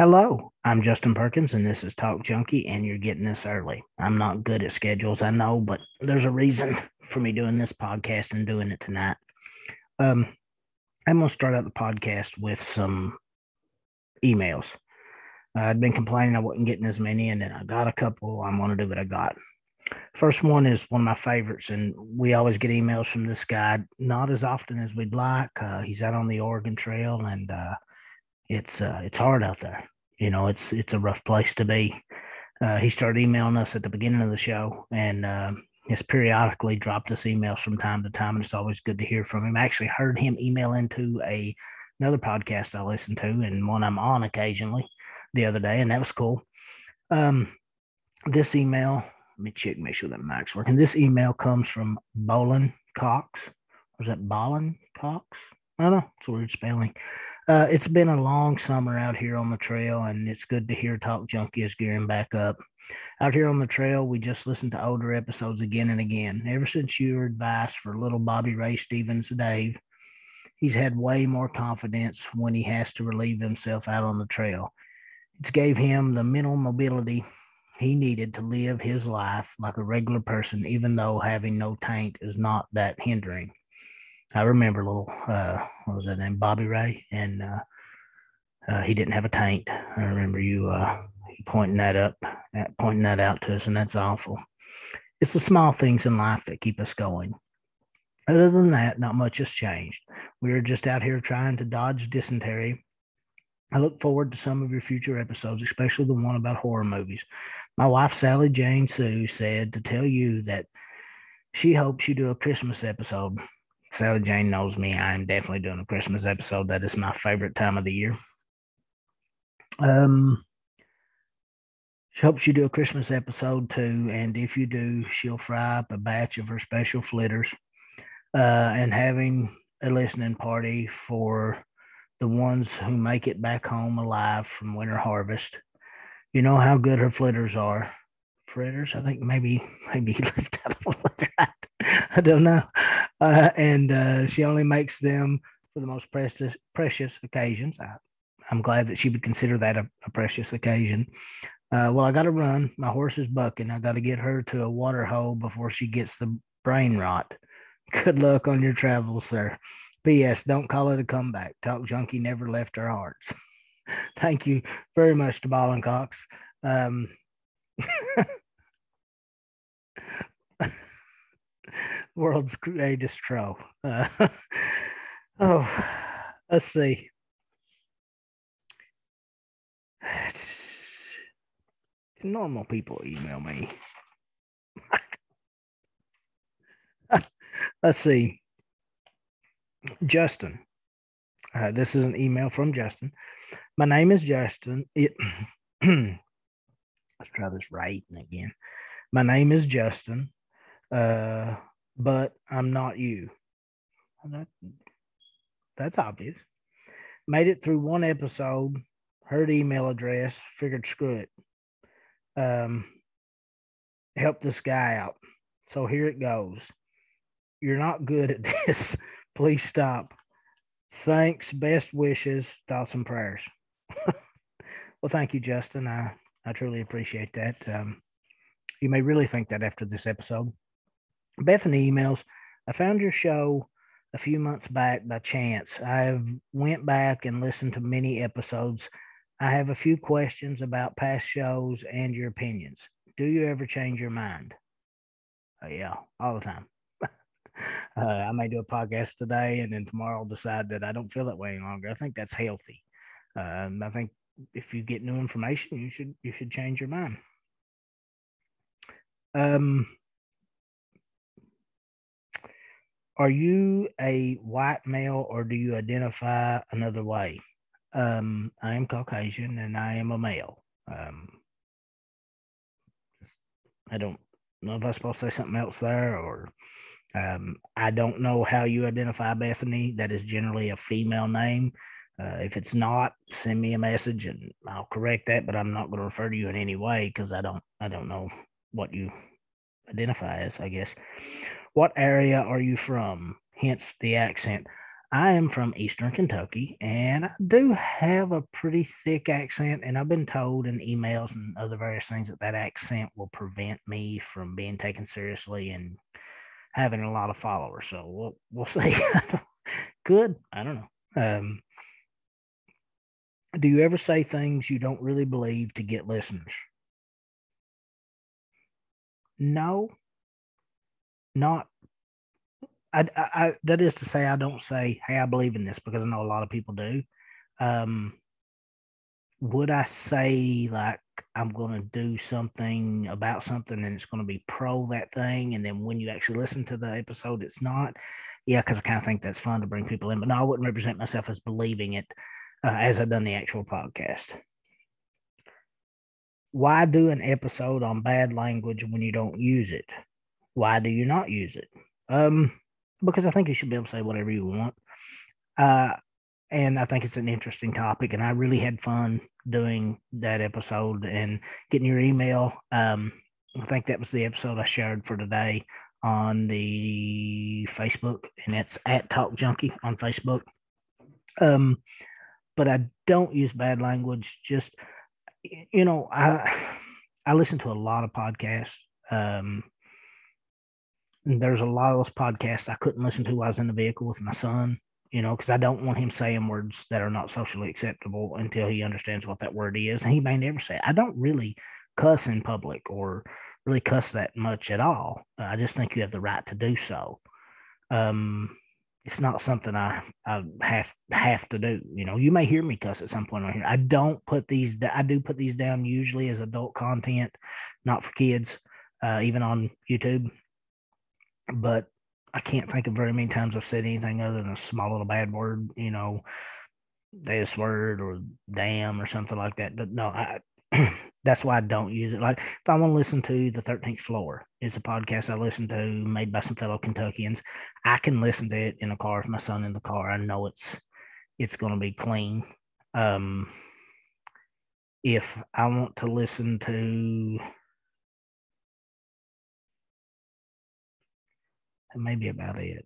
Hello, I'm Justin Perkins, and this is Talk Junkie, and you're getting this early. I'm not good at schedules, I know, but there's a reason for me doing this podcast and doing it tonight. Um, I'm going to start out the podcast with some emails. Uh, I'd been complaining I wasn't getting as many, and then I got a couple. I'm going to do what I got. First one is one of my favorites, and we always get emails from this guy, not as often as we'd like. Uh, he's out on the Oregon Trail, and uh, it's uh, it's hard out there. You know, it's it's a rough place to be. Uh, he started emailing us at the beginning of the show, and uh, has periodically dropped us emails from time to time, and it's always good to hear from him. I actually heard him email into a another podcast I listen to, and one I'm on occasionally the other day, and that was cool. Um, this email let me check, make sure that mic's working. This email comes from Bolin Cox. Was that Bolin Cox? I don't know. It's a weird spelling. Uh, it's been a long summer out here on the trail, and it's good to hear Talk Junkie is gearing back up. Out here on the trail, we just listen to older episodes again and again. Ever since your advice for little Bobby Ray Stevens Dave, he's had way more confidence when he has to relieve himself out on the trail. It's gave him the mental mobility he needed to live his life like a regular person, even though having no taint is not that hindering. I remember little, uh, what was that name, Bobby Ray, and uh, uh, he didn't have a taint. I remember you uh, pointing that up, uh, pointing that out to us, and that's awful. It's the small things in life that keep us going. Other than that, not much has changed. We're just out here trying to dodge dysentery I look forward to some of your future episodes, especially the one about horror movies. My wife, Sally Jane Sue, said to tell you that she hopes you do a Christmas episode. Sally Jane knows me. I am definitely doing a Christmas episode. That is my favorite time of the year. Um, she hopes you do a Christmas episode too. And if you do, she'll fry up a batch of her special flitters uh, and having a listening party for the ones who make it back home alive from winter harvest. You know how good her flitters are. Fritters, I think maybe maybe he left out a flitter. don't know. Uh, and uh, she only makes them for the most precious precious occasions. I, am glad that she would consider that a, a precious occasion. Uh, well, I got to run. My horse is bucking. I got to get her to a water hole before she gets the brain rot. Good luck on your travels, sir. P.S. Don't call it a comeback. Talk Junkie never left our hearts. Thank you very much to Ballin Cox. Um, world's greatest troll. Uh, oh, let's see. Normal people email me. let's see. Justin. Uh, this is an email from Justin. My name is Justin. It, let's try this writing again. My name is Justin, uh, but I'm not you. That, that's obvious. Made it through one episode, heard email address, figured screw it. Um, help this guy out. So here it goes. You're not good at this please stop. Thanks, best wishes, thoughts, and prayers. well, thank you, Justin. I, I truly appreciate that. Um, you may really think that after this episode. Bethany emails, I found your show a few months back by chance. I've went back and listened to many episodes. I have a few questions about past shows and your opinions. Do you ever change your mind? Uh, yeah, all the time uh, I may do a podcast today and then tomorrow I'll decide that I don't feel that way any longer. I think that's healthy. Um, I think if you get new information, you should you should change your mind. Um, are you a white male or do you identify another way? Um, I am Caucasian and I am a male. Um, I don't know if I'm supposed to say something else there or um, I don't know how you identify Bethany. That is generally a female name. Uh, if it's not, send me a message and I'll correct that. But I'm not going to refer to you in any way because I don't I don't know what you identify as. I guess. What area are you from? Hence the accent. I am from Eastern Kentucky, and I do have a pretty thick accent. And I've been told in emails and other various things that that accent will prevent me from being taken seriously and having a lot of followers. So we'll we'll see. Good. I don't know. Um, do you ever say things you don't really believe to get listeners? No, not. I, I, I, that is to say, I don't say, "Hey, I believe in this," because I know a lot of people do. Um, would I say like I'm going to do something about something and it's going to be pro that thing, and then when you actually listen to the episode, it's not? Yeah, because I kind of think that's fun to bring people in, but no, I wouldn't represent myself as believing it uh, as I've done the actual podcast. Why do an episode on bad language when you don't use it? Why do you not use it? Um, because I think you should be able to say whatever you want. Uh, and I think it's an interesting topic, and I really had fun doing that episode and getting your email. Um, I think that was the episode I shared for today on the Facebook, and it's at Talk Junkie on Facebook. Um, but I don't use bad language. Just you know, I I listen to a lot of podcasts. Um, there's a lot of those podcasts I couldn't listen to while I was in the vehicle with my son. You know, because I don't want him saying words that are not socially acceptable until he understands what that word is, and he may never say. It. I don't really cuss in public or really cuss that much at all. I just think you have the right to do so. Um, it's not something I, I have have to do. You know, you may hear me cuss at some point on here. I don't put these. I do put these down usually as adult content, not for kids, uh, even on YouTube. But I can't think of very many times I've said anything other than a small little bad word. You know, this word or damn or something like that. But no, I that's why I don't use it. Like if I want to listen to the 13th floor, it's a podcast I listen to made by some fellow Kentuckians. I can listen to it in a car with my son in the car. I know it's it's going to be clean. Um, if I want to listen to that may be about it.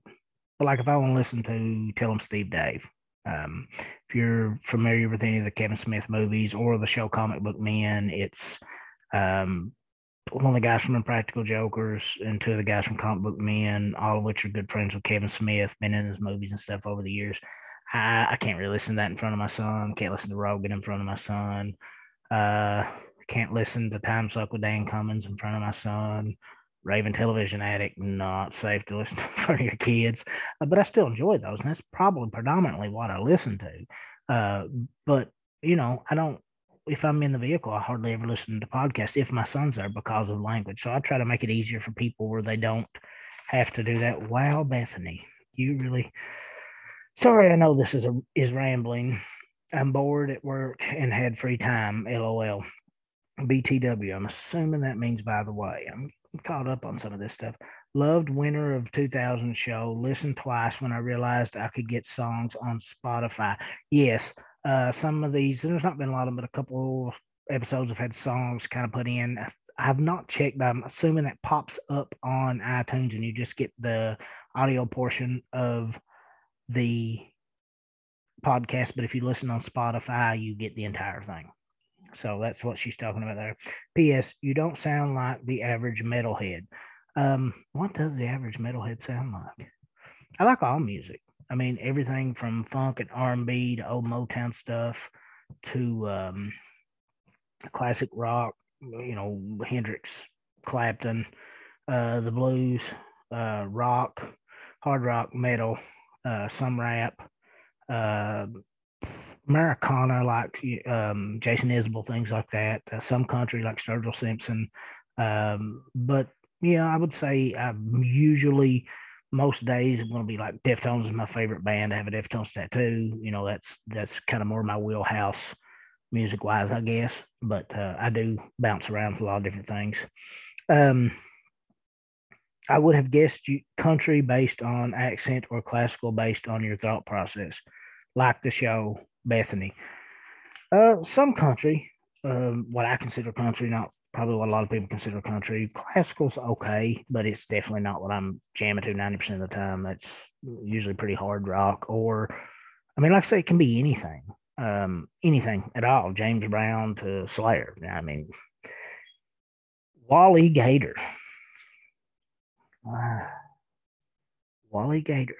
But like if I want to listen to Tell 'Em Steve Dave, um, if you're familiar with any of the Kevin Smith movies or the show Comic Book Men, it's um, one of the guys from Impractical Jokers and two of the guys from Comic Book Men, all of which are good friends with Kevin Smith, been in his movies and stuff over the years. I, I can't really listen to that in front of my son. Can't listen to Rogan in front of my son. Uh, can't listen to Time Suck with Dan Cummins in front of my son. Raven Television Addict, not safe to listen to for your kids, uh, but I still enjoy those, and that's probably predominantly what I listen to. Uh, but you know, I don't. If I'm in the vehicle, I hardly ever listen to podcasts if my son's are because of language. So I try to make it easier for people where they don't have to do that. Wow, Bethany, you really. Sorry, I know this is a is rambling. I'm bored at work and had free time. LOL. BTW. I'm assuming that means by the way. I'm caught up on some of this stuff. Loved Winter of 2000 show. Listened twice when I realized I could get songs on Spotify. Yes, uh, some of these, there's not been a lot of them, but a couple episodes have had songs kind of put in. I've not checked, but I'm assuming that pops up on iTunes and you just get the audio portion of the podcast. But if you listen on Spotify, you get the entire thing. So that's what she's talking about there. P.S. You don't sound like the average metalhead. Um, what does the average metalhead sound like? I like all music. I mean, everything from funk and R and B to old Motown stuff to um, classic rock. You know, Hendrix, Clapton, uh, the blues, uh, rock, hard rock, metal, uh, some rap, uh, Americana like um, Jason Isbell, things like that. Uh, some country like Sturgill Simpson. Um, but yeah, I would say I'm usually most days I'm going to be like Deftones is my favorite band. I have a Deftones tattoo. You know, that's that's kind of more my wheelhouse music wise, I guess. But uh, I do bounce around a lot of different things. Um, I would have guessed you country based on accent or classical based on your thought process, like the show Bethany. Uh, some country, um, what I consider country, not probably what a lot of people consider country. Classical's okay, but it's definitely not what I'm jamming to 90% of the time. That's usually pretty hard rock. Or, I mean, like I say, it can be anything, um, anything at all. James Brown to Slayer. I mean, Wally Gator. Uh, Wally Gator.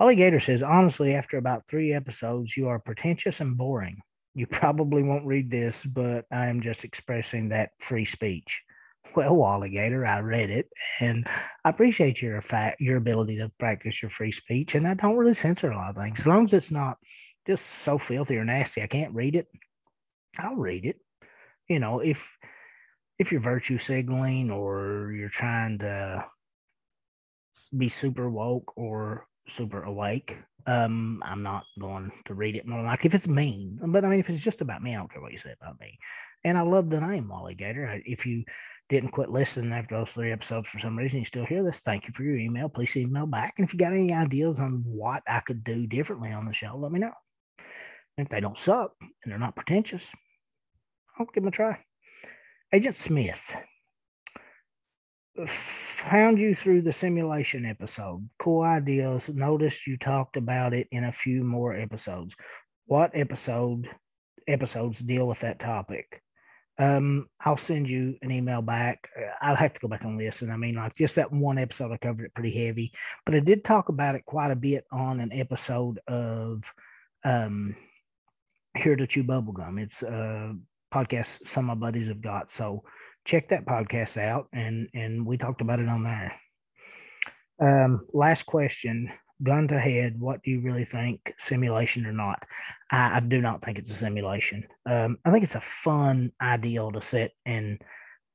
Wally Gator says, honestly, after about three episodes, you are pretentious and boring. You probably won't read this, but I am just expressing that free speech. Well, alligator, I read it, and I appreciate your fact, your ability to practice your free speech. And I don't really censor a lot of things, as long as it's not just so filthy or nasty. I can't read it. I'll read it. You know, if if you're virtue signaling or you're trying to be super woke or super awake, um, I'm not going to read it more like if it's mean. But I mean, if it's just about me, I don't care what you say about me. And I love the name Wally Gator. If you didn't quit listening after those three episodes for some reason, you still hear this, thank you for your email. Please email back. And if you got any ideas on what I could do differently on the show, let me know. And if they don't suck and they're not pretentious, I'll give them a try. Agent Smith found you through the simulation episode. Cool ideas. Noticed you talked about it in a few more episodes. What episode episodes deal with that topic? Um, I'll send you an email back. I'll have to go back and listen. I mean, like just that one episode, I covered it pretty heavy, but I did talk about it quite a bit on an episode of um, Here to Chew Bubblegum. It's a podcast some of my buddies have got. So check that podcast out and and we talked about it on there. Um last question gun to head what do you really think simulation or not? I, I do not think it's a simulation. Um i think it's a fun ideal to sit and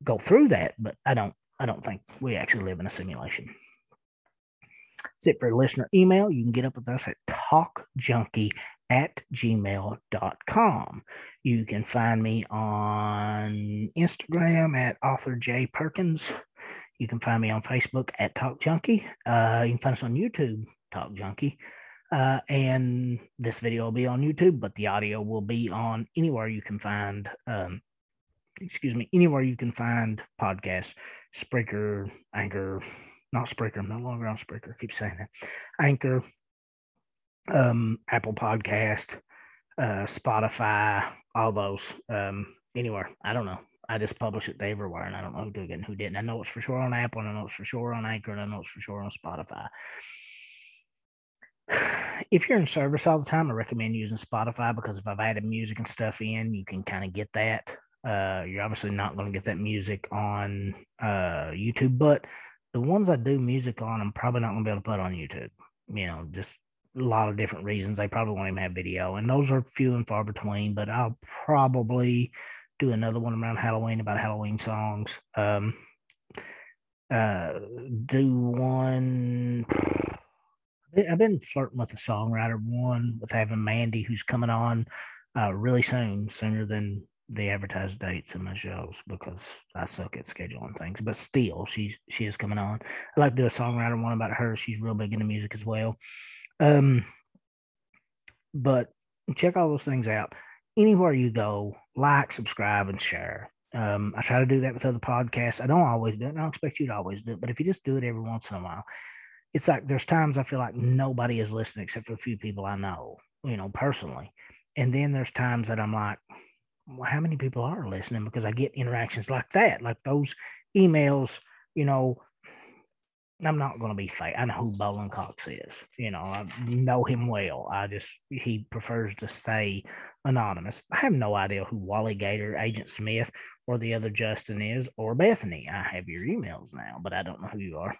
go through that but i don't i don't think we actually live in a simulation. That's it for listener email. You can get up with us at talkjunkie at gmail.com. You can find me on Instagram at author J Perkins. You can find me on Facebook at Talk Junkie. Uh, you can find us on YouTube, Talk Junkie. Uh, and this video will be on YouTube, but the audio will be on anywhere you can find, um, excuse me, anywhere you can find podcasts, Spreaker, Anchor, not Spreaker, I'm no longer on Spreaker, I keep saying that, Anchor, um, Apple Podcast, uh, Spotify, all those. Um, anywhere. I don't know. I just publish it everywhere, and I don't know who did it and who didn't. I know it's for sure on Apple, and I know it's for sure on Anchor, and I know it's for sure on Spotify. If you're in service all the time, I recommend using Spotify because if I've added music and stuff in, you can kind of get that. Uh, you're obviously not going to get that music on uh, YouTube, but the ones I do music on, I'm probably not going to be able to put on YouTube. You know, just a lot of different reasons. They probably won't even have video, and those are few and far between. But I'll probably do another one around Halloween about Halloween songs. Um, uh, do one. I've been flirting with a songwriter one with having Mandy, who's coming on uh, really soon, sooner than the advertised dates in my shows because I suck at scheduling things. But still, she's she is coming on. I'd like to do a songwriter one about her. She's real big into music as well. Um, but check all those things out. Anywhere you go, like, subscribe, and share. Um, I try to do that with other podcasts. I don't always do it. I don't expect you to always do it, but if you just do it every once in a while, it's like there's times I feel like nobody is listening except for a few people I know, you know, personally. And then there's times that I'm like, well, how many people are listening? Because I get interactions like that, like those emails, you know, I'm not going to be fake. I know who Bolin Cox is. You know, I know him well. I just, he prefers to stay anonymous. I have no idea who Wally Gator, Agent Smith, or the other Justin is, or Bethany. I have your emails now, but I don't know who you are.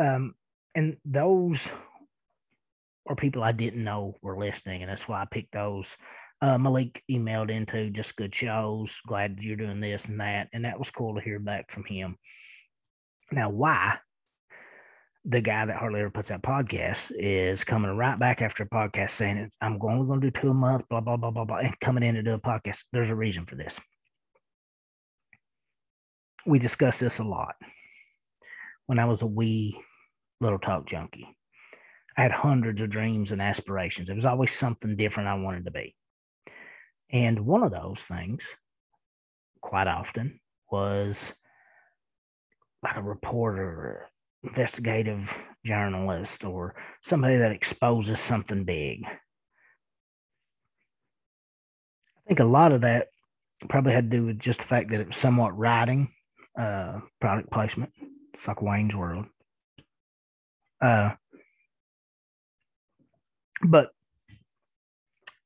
Um, and those are people I didn't know were listening, and that's why I picked those. Uh, Malik emailed into just good shows. Glad you're doing this and that, and that was cool to hear back from him. Now, why the guy that hardly ever puts out podcasts is coming right back after a podcast saying, I'm only going to do two a month, blah, blah, blah, blah, blah, and coming in to do a podcast. There's a reason for this. We discuss this a lot. When I was a wee little talk junkie, I had hundreds of dreams and aspirations. There was always something different I wanted to be. And one of those things, quite often, was like a reporter or investigative journalist or somebody that exposes something big. I think a lot of that probably had to do with just the fact that it was somewhat writing, uh, product placement. It's like Wayne's World. Uh, but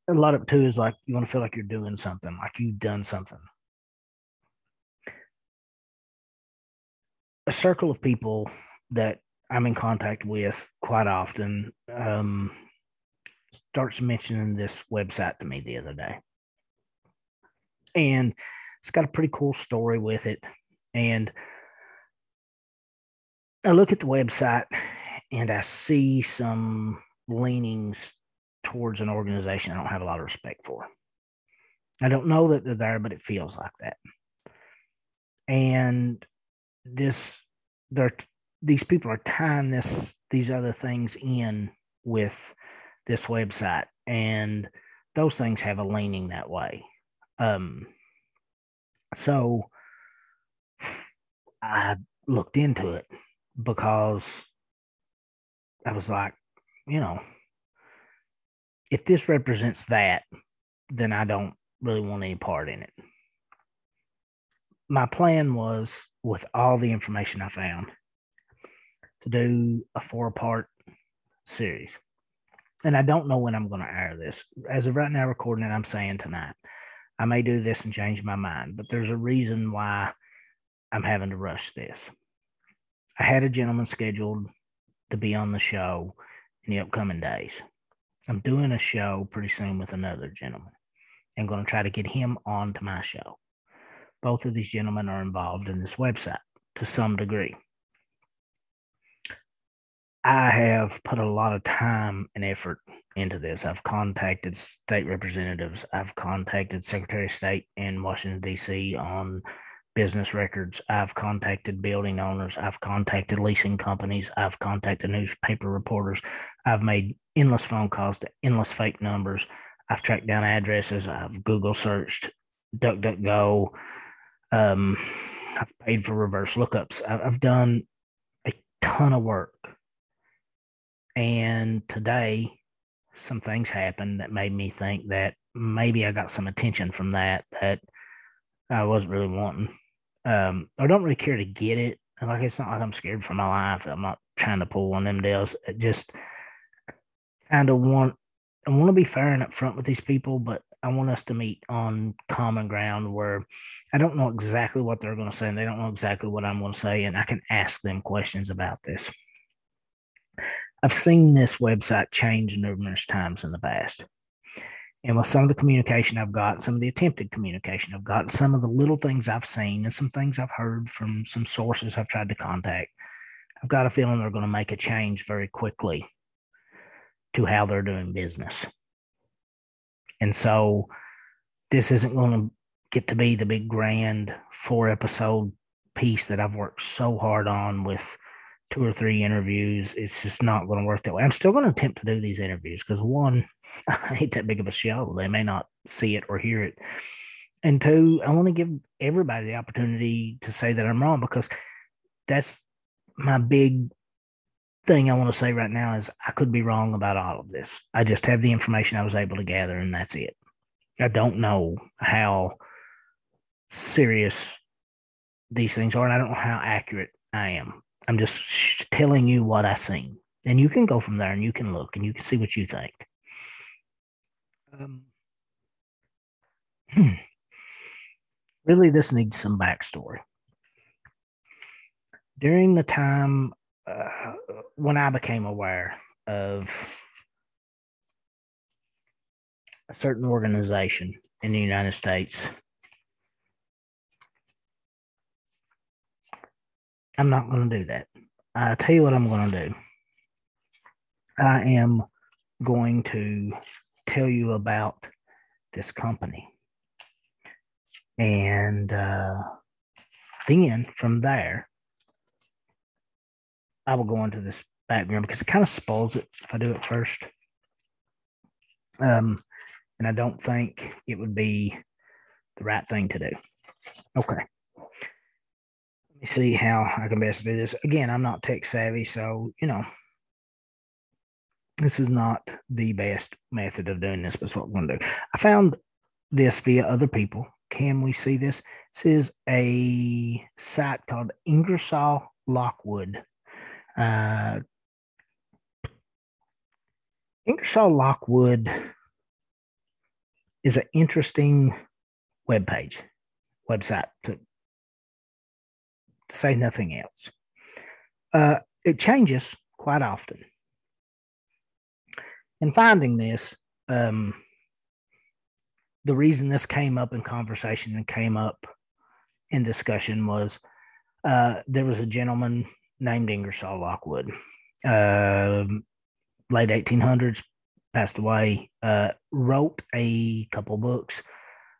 a lot of it too is like you want to feel like you're doing something, like you've done something. A circle of people that I'm in contact with quite often um, starts mentioning this website to me the other day. And it's got a pretty cool story with it. And I look at the website and I see some leanings towards an organization I don't have a lot of respect for. I don't know that they're there, but it feels like that. And this, they're these people are tying this these other things in with this website, and those things have a leaning that way. Um, so I looked into it because I was like, you know, if this represents that, then I don't really want any part in it. My plan was with all the information I found to do a four part series. And I don't know when I'm going to air this. As of right now, recording it, I'm saying tonight. I may do this and change my mind, but there's a reason why I'm having to rush this. I had a gentleman scheduled to be on the show in the upcoming days. I'm doing a show pretty soon with another gentleman and going to try to get him on to my show. Both of these gentlemen are involved in this website to some degree. I have put a lot of time and effort into this. I've contacted state representatives. I've contacted Secretary of State in Washington, D.C. on business records. I've contacted building owners. I've contacted leasing companies. I've contacted newspaper reporters. I've made endless phone calls to endless fake numbers. I've tracked down addresses. I've Google searched, DuckDuckGo. Um, I've paid for reverse lookups. I've done a ton of work. And today, some things happened that made me think that maybe I got some attention from that that I wasn't really wanting. Um, I don't really care to get it. Like it's not like I'm scared for my life. I'm not trying to pull one of them deals. It just kind of want I want to be fair and upfront with these people, but I want us to meet on common ground where I don't know exactly what they're going to say and they don't know exactly what I'm going to say, and I can ask them questions about this. I've seen this website change numerous times in the past. And with some of the communication I've got, some of the attempted communication I've got, some of the little things I've seen, and some things I've heard from some sources I've tried to contact, I've got a feeling they're going to make a change very quickly to how they're doing business. And so this isn't going to get to be the big grand four episode piece that I've worked so hard on with two or three interviews. It's just not going to work that way. I'm still going to attempt to do these interviews because one, I ain't that big of a show. They may not see it or hear it. And two, I want to give everybody the opportunity to say that I'm wrong because that's my big thing I want to say right now is I could be wrong about all of this. I just have the information I was able to gather, and that's it. I don't know how serious these things are, and I don't know how accurate I am. I'm just telling you what I seen, and you can go from there and you can look and you can see what you think. Um, really, this needs some backstory. During the time uh, when I became aware of a certain organization in the United States, I'm not going to do that. I tell you what I'm going to do. I am going to tell you about this company. And uh, then from there, I will go into this background because it kind of spoils it if I do it first. Um, and I don't think it would be the right thing to do. Okay. Me see how I can best do this. Again, I'm not tech savvy, so you know, this is not the best method of doing this, but it's what we're gonna do. I found this via other people. Can we see this? This is a site called Ingersoll Lockwood. Uh, Ingersoll Lockwood is an interesting web page, website to, to say nothing else. Uh, it changes quite often. In finding this, um, the reason this came up in conversation and came up in discussion was uh, there was a gentleman named Ingersoll Lockwood, uh, late 1800s, passed away, uh, wrote a couple books,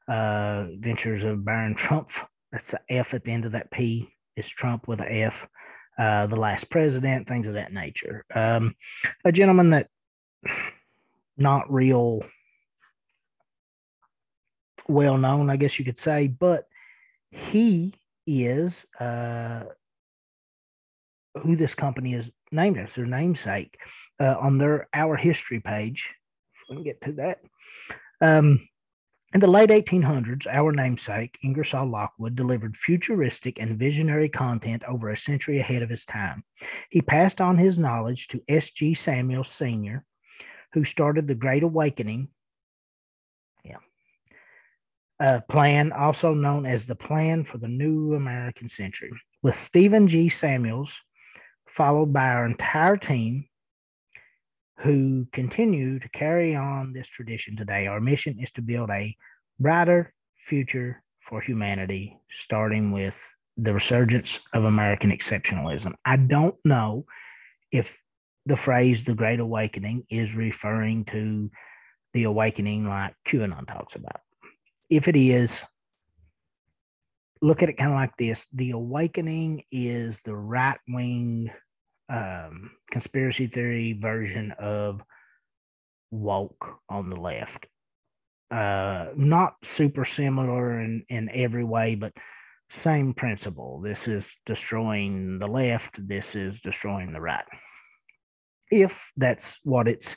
uh, Adventures of Baron Trump. That's the F at the end of that P is Trump with a F. Uh, the last president, things of that nature. Um, a gentleman that not real well known, I guess you could say, but he is uh, who this company is named after, their namesake, uh, on their Our History page. We can get to that. Um, in the late 1800s, our namesake, Ingersoll Lockwood, delivered futuristic and visionary content over a century ahead of his time. He passed on his knowledge to S.G. Samuels Sr., who started the Great Awakening yeah, plan, also known as the Plan for the New American Century. With Stephen G. Samuels, followed by our entire team who continue to carry on this tradition today. Our mission is to build a brighter future for humanity, starting with the resurgence of American exceptionalism. I don't know if the phrase the Great Awakening is referring to the awakening like QAnon talks about. If it is, look at it kind of like this the awakening is the right wing um, conspiracy theory version of woke on the left. Uh, not super similar in, in every way, but same principle. This is destroying the left. This is destroying the right. If that's what it's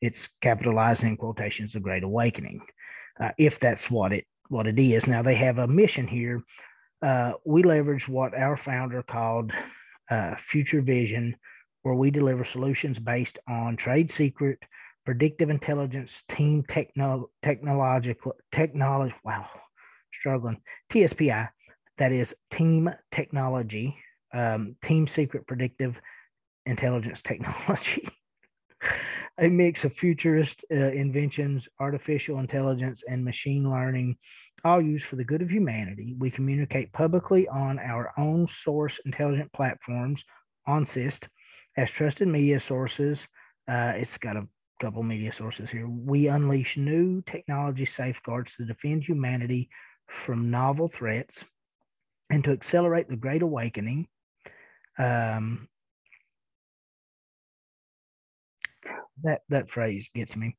it's capitalizing quotations the Great Awakening. Uh, if that's what it what it is. Now they have a mission here. Uh, we leverage what our founder called uh, Future Vision, where we deliver solutions based on trade secret, predictive intelligence, team techno, technological technology. Wow, struggling. TSPI, that is team technology, um, team secret predictive intelligence technology. A mix of futurist uh, inventions, artificial intelligence, and machine learning, all used for the good of humanity. We communicate publicly on our own source intelligent platforms, OSINT, as trusted media sources. Uh, it's got a couple media sources here. We unleash new technology safeguards to defend humanity from novel threats and to accelerate the Great Awakening. Um, that that phrase gets me.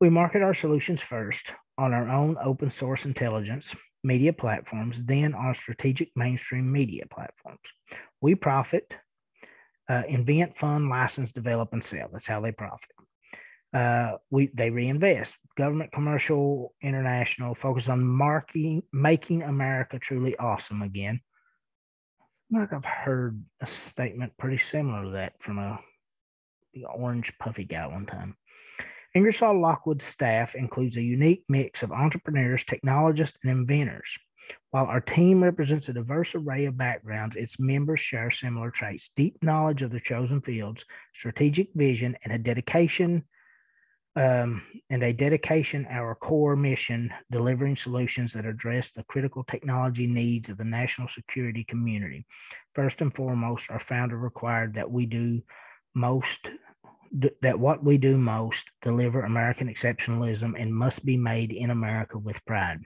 We market our solutions first on our own open source intelligence media platforms, then on strategic mainstream media platforms. We profit, uh, invent, fund, license, develop, and sell. That's how they profit. Uh, we they reinvest. Government, commercial, international, focus on making America truly awesome again. I Like I've heard a statement pretty similar to that from a the orange puffy guy one time. Ingersoll Lockwood's staff includes a unique mix of entrepreneurs, technologists, and inventors. While our team represents a diverse array of backgrounds, its members share similar traits deep knowledge of their chosen fields, strategic vision, and a dedication. Um, and a dedication our core mission delivering solutions that address the critical technology needs of the national security community first and foremost our founder required that we do most that what we do most deliver American exceptionalism and must be made in America with pride.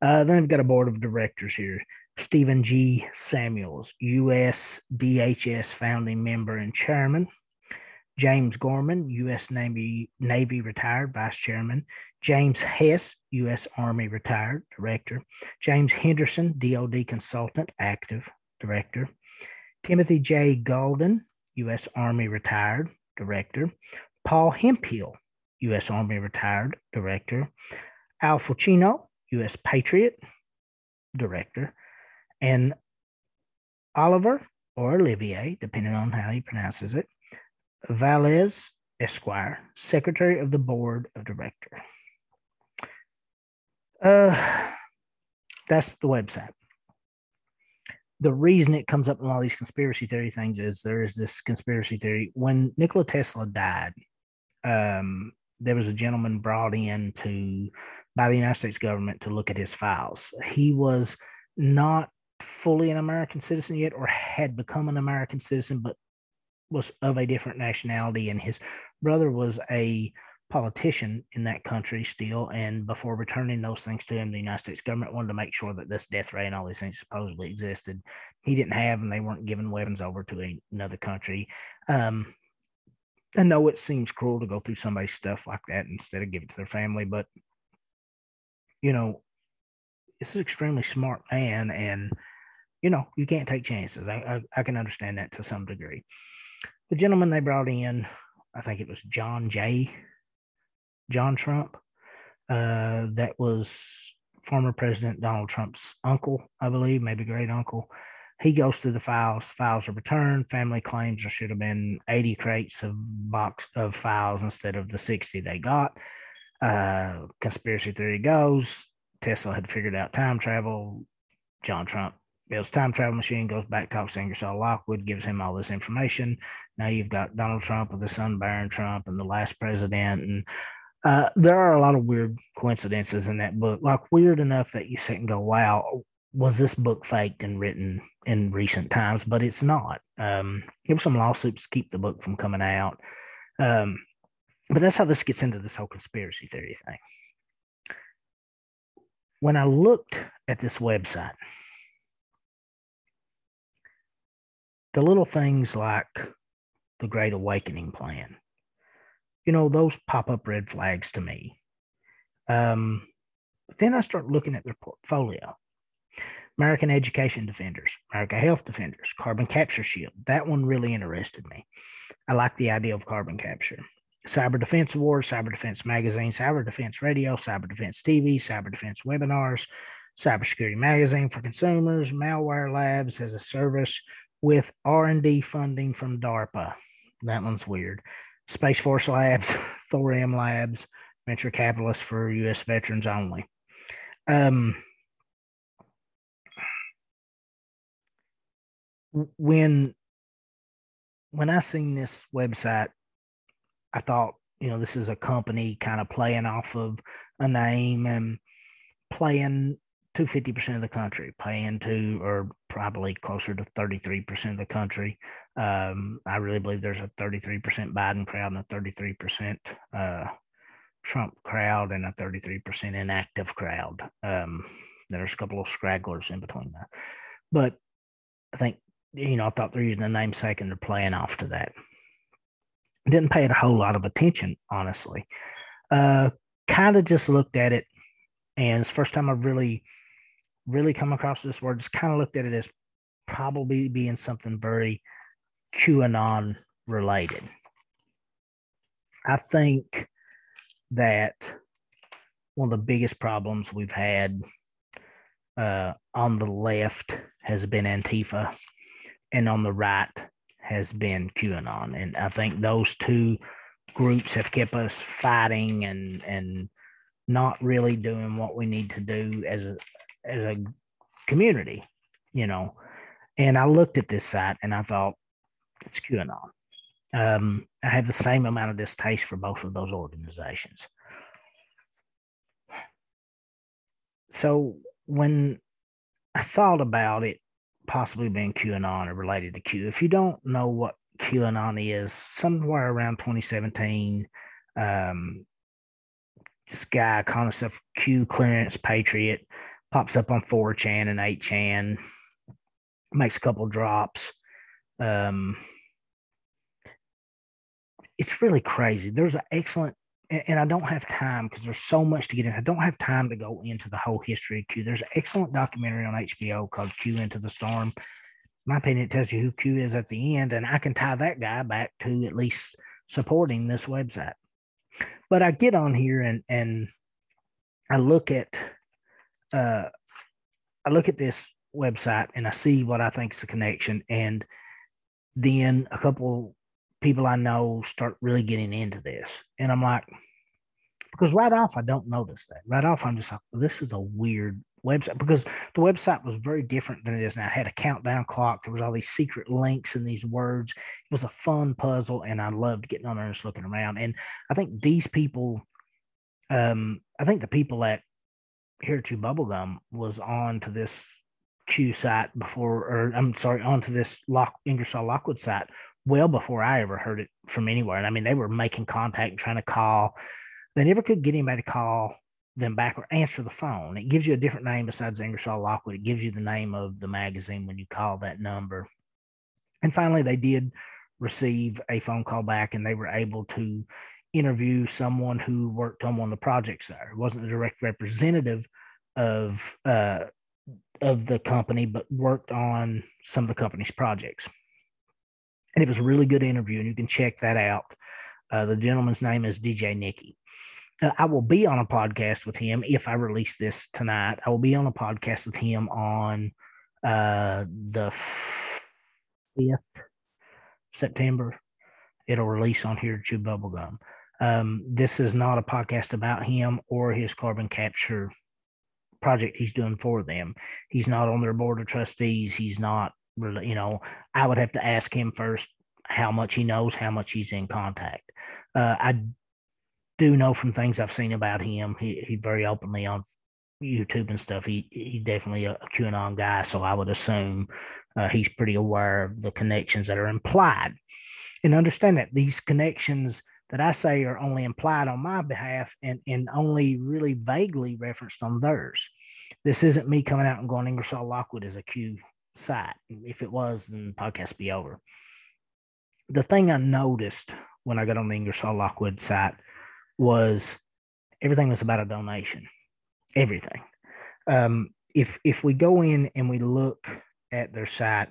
Uh, then I've got a board of directors here. Stephen G. Samuels, U.S. DHS founding member and chairman. James Gorman, U.S. Navy, Navy retired vice chairman. James Hess, U.S. Army retired director. James Henderson, DOD consultant, active director. Timothy J. Golden, U.S. Army retired director. Paul Hemphill, U.S. Army retired director. Al Fulcino, U.S. Patriot director. And Oliver or Olivier, depending on how he pronounces it, Valles Esquire, Secretary of the Board of Director. Uh, that's the website. The reason it comes up in all these conspiracy theory things is there is this conspiracy theory. When Nikola Tesla died, um, there was a gentleman brought in to by the United States government to look at his files. He was not fully an American citizen yet or had become an American citizen, but was of a different nationality. And his brother was a politician in that country still. And before returning those things to him, the United States government wanted to make sure that this death ray and all these things supposedly existed. He didn't have, and they weren't giving weapons over to another country. Um, I know it seems cruel to go through somebody's stuff like that instead of give it to their family, but you know, this is an extremely smart man, and you know, you can't take chances. I, I, I can understand that to some degree. The gentleman they brought in, I think it was John J. John Trump. Uh, that was former President Donald Trump's uncle, I believe, maybe great uncle. He goes through the files. Files are returned. Family claims there should have been 80 crates of box of files instead of the 60 they got. Uh, conspiracy theory goes Tesla had figured out time travel. John Trump builds time travel machine, goes back, talks to Ingersoll Lockwood, gives him all this information. Now you've got Donald Trump with his son Barron Trump and the last president. And uh, there are a lot of weird coincidences in that book, like weird enough that you sit and go, wow, was this book faked and written in recent times? But it's not. Um, there were some lawsuits to keep the book from coming out. Um, but that's how this gets into this whole conspiracy theory thing. When I looked at this website, the little things like the Great Awakening plan, you know, those pop up red flags to me. Um, then I start looking at their portfolio. American Education Defenders, America Health Defenders, Carbon Capture Shield. That one really interested me. I like the idea of carbon capture. Cyber Defense Awards, Cyber Defense Magazine, Cyber Defense Radio, Cyber Defense TV, Cyber Defense Webinars, Cybersecurity Magazine for consumers, Malware Labs as a service with R&D funding from DARPA. That one's weird. Space Force Labs, Thorium Labs, venture capitalists for U.S. veterans only. Um, when when I seen this website, I thought, you know, this is a company kind of playing off of a name and playing to 50% of the country, paying to, or probably closer to 33% of the country. Um, I really believe there's a 33% Biden crowd and a 33% uh, Trump crowd and a 33% inactive crowd. Um, there's a couple of scragglers in between that. But I think, you know, I thought they're using the namesake and they're playing off to that. Didn't pay it a whole lot of attention, honestly. Uh, kind of just looked at it, and it's the first time I've really really come across this word, just kind of looked at it as probably being something very QAnon related. I think that one of the biggest problems we've had uh, on the left has been Antifa, and on the right has been QAnon. And I think those two groups have kept us fighting and and not really doing what we need to do as a as a community, you know. And I looked at this site and I thought, it's QAnon. Um, I have the same amount of distaste for both of those organizations. So when I thought about it possibly being QAnon or related to Q, if you don't know what QAnon is, somewhere around 2017, um, this guy calling himself Q Clearance Patriot pops up on 4chan and 8chan, makes a couple drops. Um, it's really crazy. There's an excellent and I don't have time because there's so much to get in. I don't have time to go into the whole history of Q. There's an excellent documentary on HBO called Q Into the Storm. My opinion, it tells you who Q is at the end, and I can tie that guy back to at least supporting this website. But I get on here and and I look at uh I look at this website and I see what I think is a connection, and then a couple people I know start really getting into this. And I'm like, because right off, I don't notice that. Right off, I'm just like, this is a weird website because the website was very different than it is now. It had a countdown clock. There was all these secret links and these words. It was a fun puzzle, and I loved getting on there and just looking around. And I think these people, um, I think the people at Here to Bubblegum was on to this Q site before, or I'm sorry, onto this Lock Ingersoll Lockwood site well before I ever heard it from anywhere. And I mean, they were making contact and trying to call. They never could get anybody to call them back or answer the phone. It gives you a different name besides Ingersoll Lockwood. It gives you the name of the magazine when you call that number. And finally, they did receive a phone call back and they were able to interview someone who worked on one of the projects there. It wasn't a direct representative of uh, of the company, but worked on some of the company's projects and it was a really good interview, and you can check that out. Uh, the gentleman's name is DJ Nicky. Uh, I will be on a podcast with him if I release this tonight. I will be on a podcast with him on uh, the fifth September. It'll release on here Chew Bubblegum. Um, this is not a podcast about him or his carbon capture project he's doing for them. He's not on their board of trustees. He's not really, you know, I would have to ask him first how much he knows, how much he's in contact. Uh, I do know from things I've seen about him, he he very openly on YouTube and stuff. He he definitely a, QAnon guy, so I would assume uh, he's pretty aware of the connections that are implied. And understand that these connections that I say are only implied on my behalf and, and only really vaguely referenced on theirs. This isn't me coming out and going Ingersoll Lockwood is a Q site. If it was, then the podcast be over. The thing I noticed when I got on the Ingersoll Lockwood site was everything was about a donation. Everything. Um, if if we go in and we look at their site,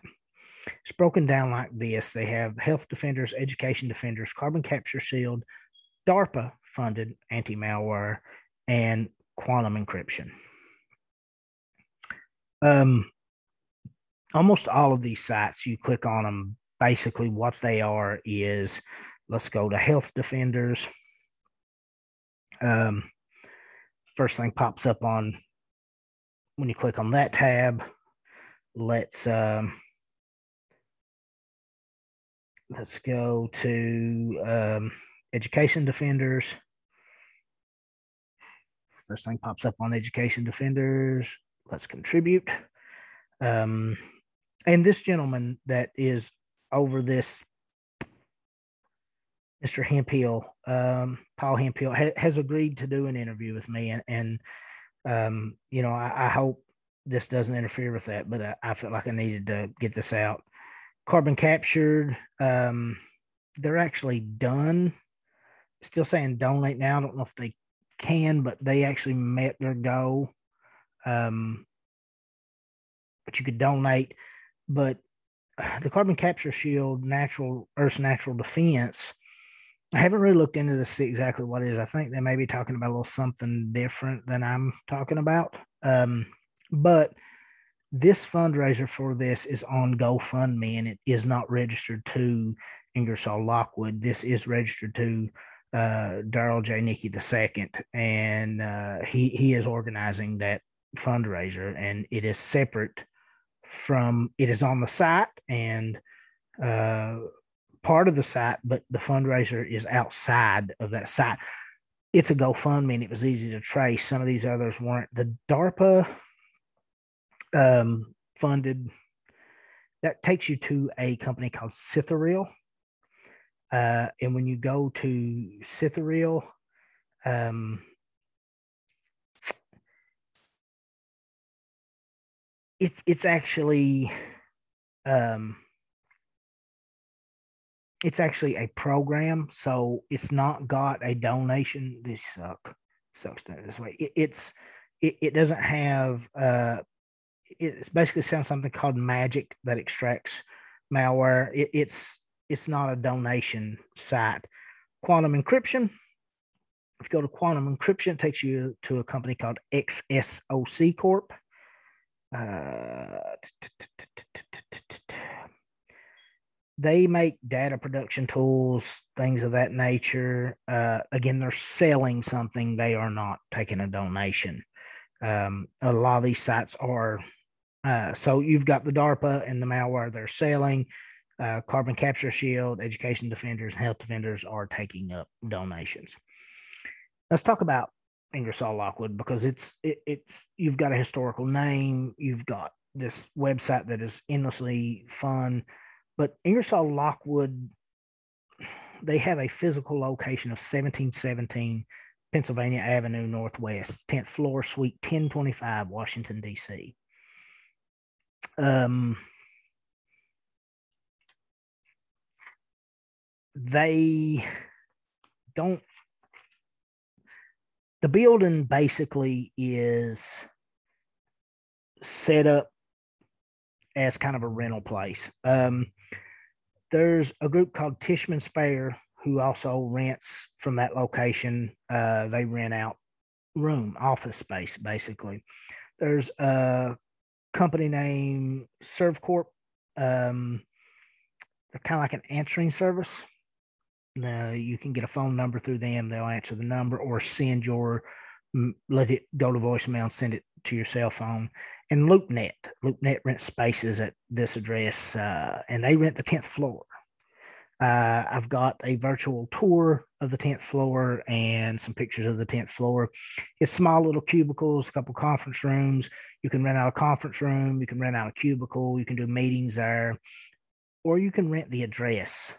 it's broken down like this. They have health defenders, education defenders, carbon capture shield, DARPA funded anti malware, and quantum encryption. Um, almost all of these sites, you click on them, basically what they are is let's go to health defenders. Um, first thing pops up on when you click on that tab. Let's um, let's go to um, education defenders. First thing pops up on education defenders. Let's contribute. Um, and this gentleman that is over this Mr. Hemphill, um, Paul Hemphill, ha- has agreed to do an interview with me, and, and um, you know, I, I, hope this doesn't interfere with that, but I, I, felt like I needed to get this out. Carbon captured, um, they're actually done. Still saying donate now. I don't know if they can, but they actually met their goal. Um, but you could donate but the carbon capture shield, natural Earth's natural defense. I haven't really looked into to see exactly what it is. I think they may be talking about a little something different than I'm talking about. Um, but this fundraiser for this is on GoFundMe and it is not registered to Ingersoll Lockwood. This is registered to uh, Daryl J. Nicky II, and uh, he he is organizing that fundraiser, and it is separate from it is on the site and uh, part of the site, but the fundraiser is outside of that site. It's a GoFundMe and it was easy to trace. Some of these others weren't. The DARPA um, funded that takes you to a company called Cythereal. Uh, and when you go to Cythereal, um, it's it's actually um it's actually a program, so it's not got a donation. This suck sucks this way. It, it's it, it doesn't have uh it's basically sounds something called magic that extracts malware. It, it's it's not a donation site. Quantum encryption. If you go to quantum encryption, it takes you to a company called XSOC Corp. Uh, they make data production tools, things of that nature. Uh, again, they're selling something, they are not taking a donation. Um, a lot of these sites are. Uh, so you've got the DARPA and the malware they're selling. Uh, Carbon Capture Shield, Education Defenders, and Health Defenders are taking up donations. Let's talk about Ingersoll Lockwood because it's it, it's you've got a historical name, you've got this website that is endlessly fun but Ingersoll Lockwood, they have a physical location of 1717 Pennsylvania Avenue Northwest, 10th floor, suite 1025, Washington, D.C. Um, they don't, the building basically is set up as kind of a rental place. Um, there's a group called Tishman Speyer who also rents from that location. Uh, they rent out room, office space, basically. There's a company name ServCorp. Um, they're kind of like an answering service. Now you can get a phone number through them. They'll answer the number or send your let it go to voicemail and send it to your cell phone. And LoopNet, LoopNet rents spaces at this address, uh, and they rent the 10th floor. Uh, I've got a virtual tour of the 10th floor and some pictures of the 10th floor. It's small little cubicles, a couple conference rooms. You can rent out a conference room, you can rent out a cubicle, you can do meetings there, or you can rent the address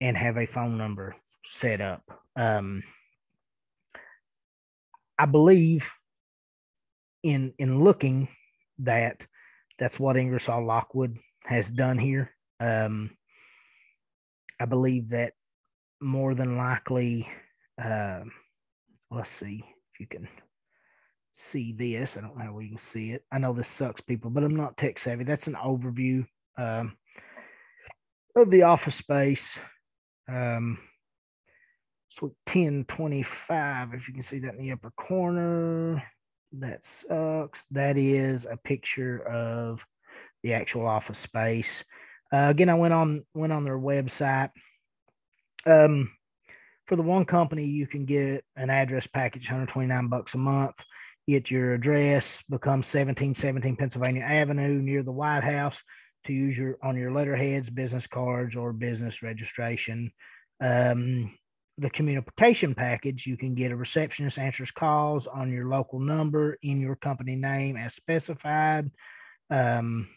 and have a phone number set up. Um, I believe in in looking that that's what Ingersoll Lockwood has done here. Um, I believe that more than likely, uh, let's see if you can see this. I don't know how we can see it. I know this sucks, people, but I'm not tech savvy. That's an overview um, of the office space. Um, so 1025, if you can see that in the upper corner, that sucks. That is a picture of the actual office space. Uh, again, I went on went on their website. Um, for the one company, you can get an address package, 129 bucks a month. Get your address, become 1717 Pennsylvania Avenue near the White House to use your on your letterheads, business cards, or business registration. Um, the communication package, you can get a receptionist answers calls on your local number in your company name as specified. Um,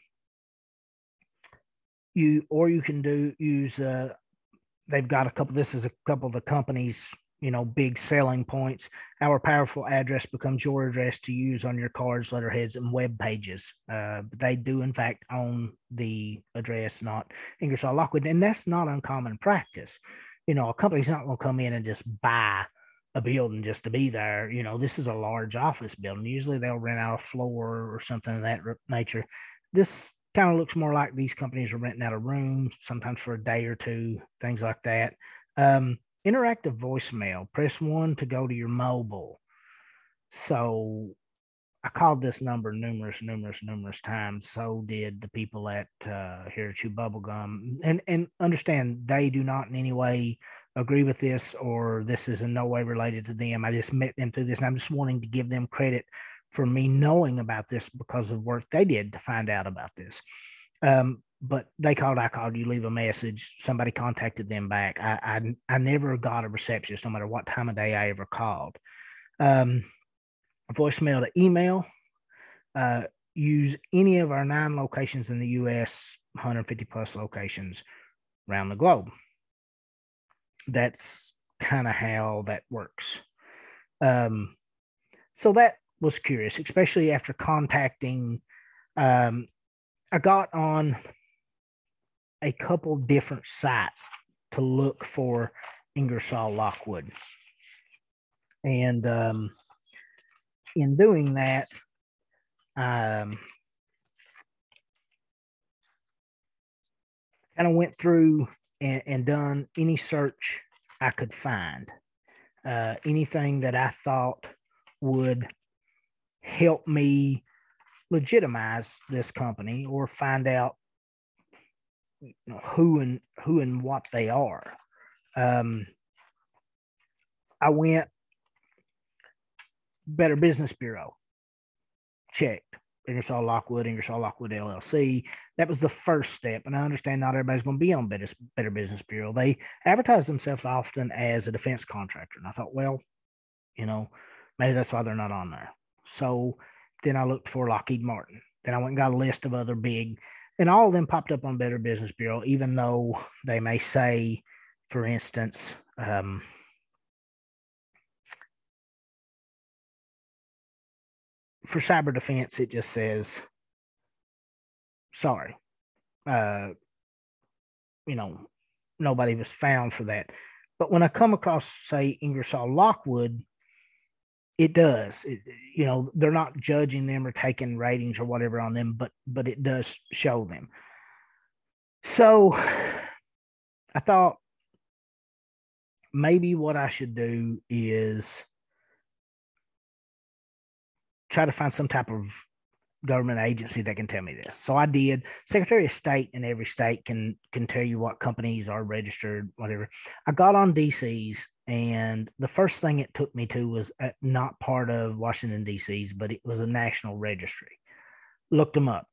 you or you can do use uh, they've got a couple this is a couple of the companies you know big selling points our powerful address becomes your address to use on your cards letterheads and web pages uh, they do in fact own the address not ingersoll lockwood and that's not uncommon practice you know, a company's not going to come in and just buy a building just to be there. You know, this is a large office building. Usually they'll rent out a floor or something of that nature. This kind of looks more like these companies are renting out a room, sometimes for a day or two, things like that. Um, interactive voicemail, press one to go to your mobile. So I called this number numerous, numerous, numerous times. So did the people at uh, here Chew Bubblegum, and and understand they do not in any way agree with this, or this is in no way related to them. I just met them through this, and I'm just wanting to give them credit for me knowing about this because of work they did to find out about this. Um, but they called, I called, you leave a message. Somebody contacted them back. I, I, I never got a receptionist, no matter what time of day I ever called. Um, voicemail to email. Uh, use any of our nine locations in the US, 150 plus locations around the globe. That's kind of how that works. Um, so that was curious, especially after contacting. Um, I got on a couple different sites to look for Ingersoll Lockwood. And um, in doing that, um, kind of went through and, and, done any search I could find, uh, anything that I thought would help me legitimize this company or find out you know, who and who and what they are. Um, I went Better Business Bureau, checked. Ingersoll Lockwood, Ingersoll Lockwood LLC. That was the first step. And I understand not everybody's going to be on Better, Better Business Bureau. They advertise themselves often as a defense contractor. And I thought, well, you know, maybe that's why they're not on there. So then I looked for Lockheed Martin. Then I went and got a list of other big, and all of them popped up on Better Business Bureau, even though they may say, for instance, um, for cyber defense, it just says, sorry. Uh, you know, nobody was found for that. But when I come across, say, Ingersoll Lockwood, it does. It, you know, they're not judging them or taking ratings or whatever on them, but but it does show them. So I thought maybe what I should do is try to find some type of government agency that can tell me this. So I did. Secretary of State in every state can can tell you what companies are registered, whatever. I got on DC's, and the first thing it took me to was uh, not part of Washington DC's, but it was a national registry. Looked them up,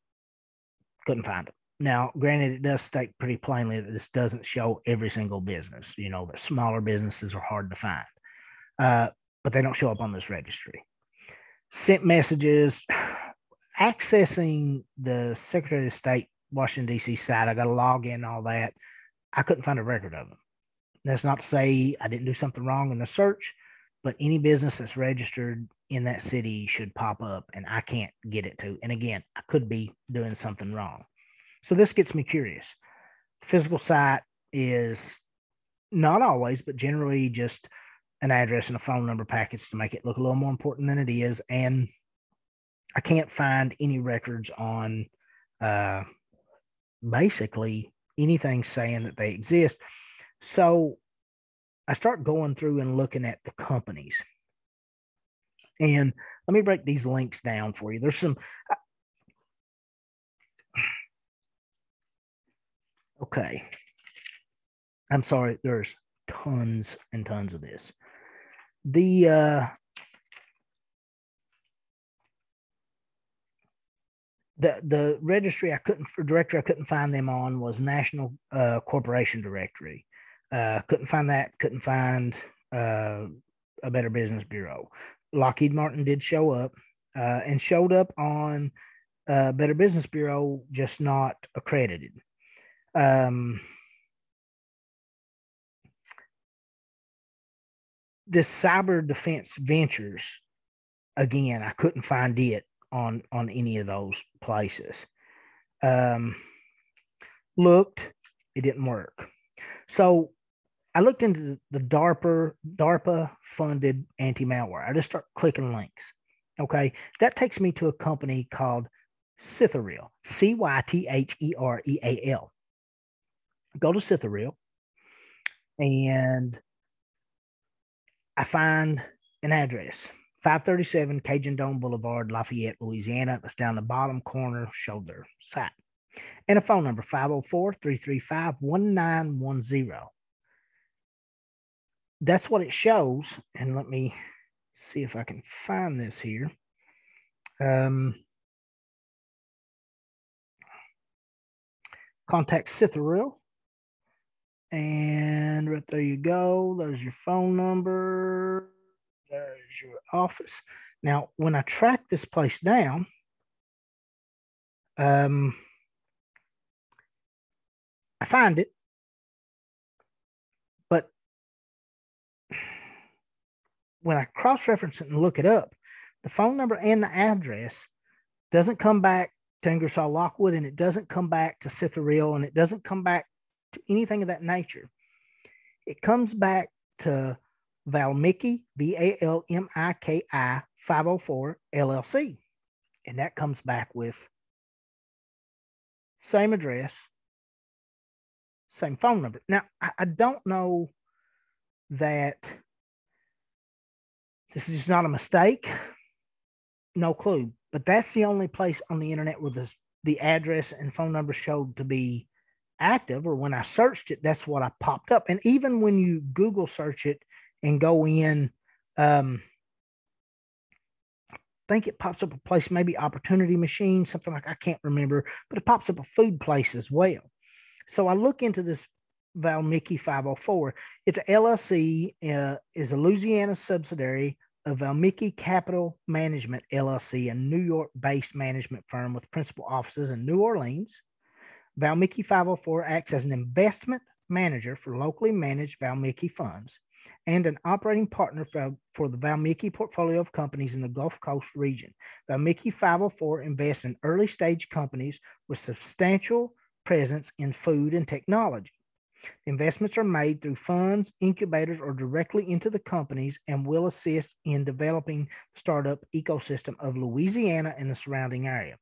couldn't find them. Now, granted, it does state pretty plainly that this doesn't show every single business. You know, that smaller businesses are hard to find, uh, but they don't show up on this registry sent messages accessing the Secretary of State Washington D.C. site. I got to log in, all that. I couldn't find a record of them. That's not to say I didn't do something wrong in the search, but any business that's registered in that city should pop up, and I can't get it to. And again, I could be doing something wrong. So this gets me curious. Physical site is not always, but generally just an address and a phone number package to make it look a little more important than it is. And I can't find any records on uh, basically anything saying that they exist. So I start going through and looking at the companies. And let me break these links down for you. There's some. Okay. I'm sorry, there's tons and tons of this the uh, the the registry I couldn't for directory I couldn't find them on was National uh, Corporation Directory. Uh, couldn't find that. Couldn't find uh, a Better Business Bureau. Lockheed Martin did show up uh, and showed up on uh, Better Business Bureau, just not accredited. Um, this cyber defense ventures again i couldn't find it on on any of those places um looked it didn't work so i looked into the, darpa darpa funded anti-malware i just start clicking links okay that takes me to a company called cythereal c-y-t-h-e-r-e-a-l go to cythereal and I find an address 537 Cajun Dome Boulevard, Lafayette, Louisiana. It's down the bottom corner, shoulder site. And a phone number 504 335 1910. That's what it shows. And let me see if I can find this here. Um, contact Cythereal. And right there you go. There's your phone number. There's your office. Now, when I track this place down, um, I find it, when I cross reference it and look it up, the phone number and the address doesn't come back to Ingersoll Lockwood, and it doesn't come back to Cythereal, and it doesn't come back to anything of that nature. It comes back to Valmiki, V A L M I K I 504 LLC. And that comes back with same address, same phone number. Now, I, I don't know that this is just not a mistake. No clue. But that's the only place on the internet where the, the address and phone number showed to be active, or when I searched it, that's what I popped up. And even when you Google search it and go in, um, I think it pops up a place, maybe Opportunity Machine, something like I can't remember, but it pops up a food place as well. So I look into this Valmiki 504. It's a LLC, uh, is a Louisiana subsidiary of Valmiki Capital Management LLC, a New York-based management firm with principal offices in New Orleans. Valmiki 504 acts as an investment manager for locally managed Valmiki funds and an operating partner for, for the Valmiki portfolio of companies in the Gulf Coast region. Valmiki 504 invests in early stage companies with substantial presence in food and technology. Investments are made through funds, incubators, or directly into the companies and will assist in developing the startup ecosystem of Louisiana and the surrounding area.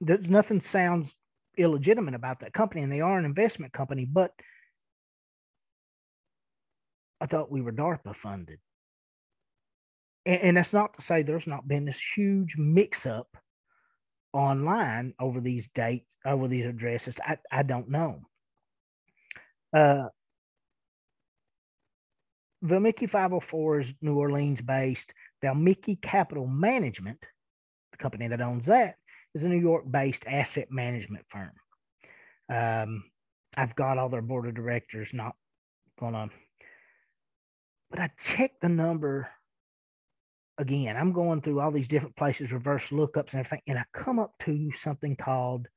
There's nothing sounds illegitimate about that company, and they are an investment company, but I thought we were DARPA funded. And, and that's not to say there's not been this huge mix up online over these dates, over these addresses. I, I don't know. Uh, Valmiki 504 is New Orleans based. Valmiki Capital Management, the company that owns that, is a New York based asset management firm. Um, I've got all their board of directors, not going on. but I checked the number again. I'm going through all these different places, reverse lookups and everything, and I come up to something called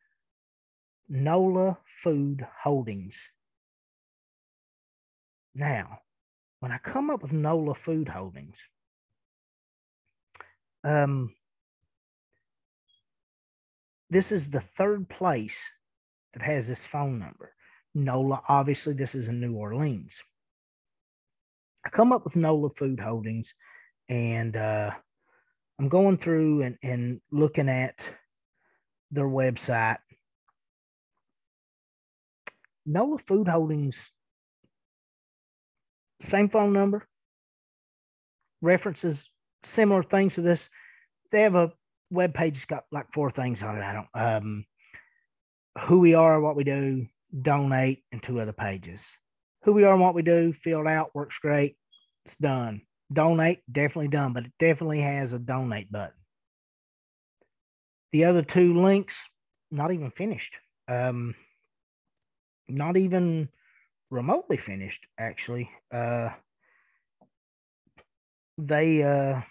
NOLA Food Holdings. Now, when I come up with NOLA Food Holdings, um, this is the third place that has this phone number. NOLA, obviously, this is in New Orleans. I come up with NOLA Food Holdings, and uh, I'm going through and, and looking at their website. NOLA Food Holdings, same phone number, references similar things to this. They have a web page that's got like four things on it. I don't um who we are, what we do, donate, and two other pages who we are and what we do filled out works great. It's done. Donate, definitely done, but it definitely has a donate button. The other two links, not even finished. Um, not even remotely finished, actually. Uh, they uh,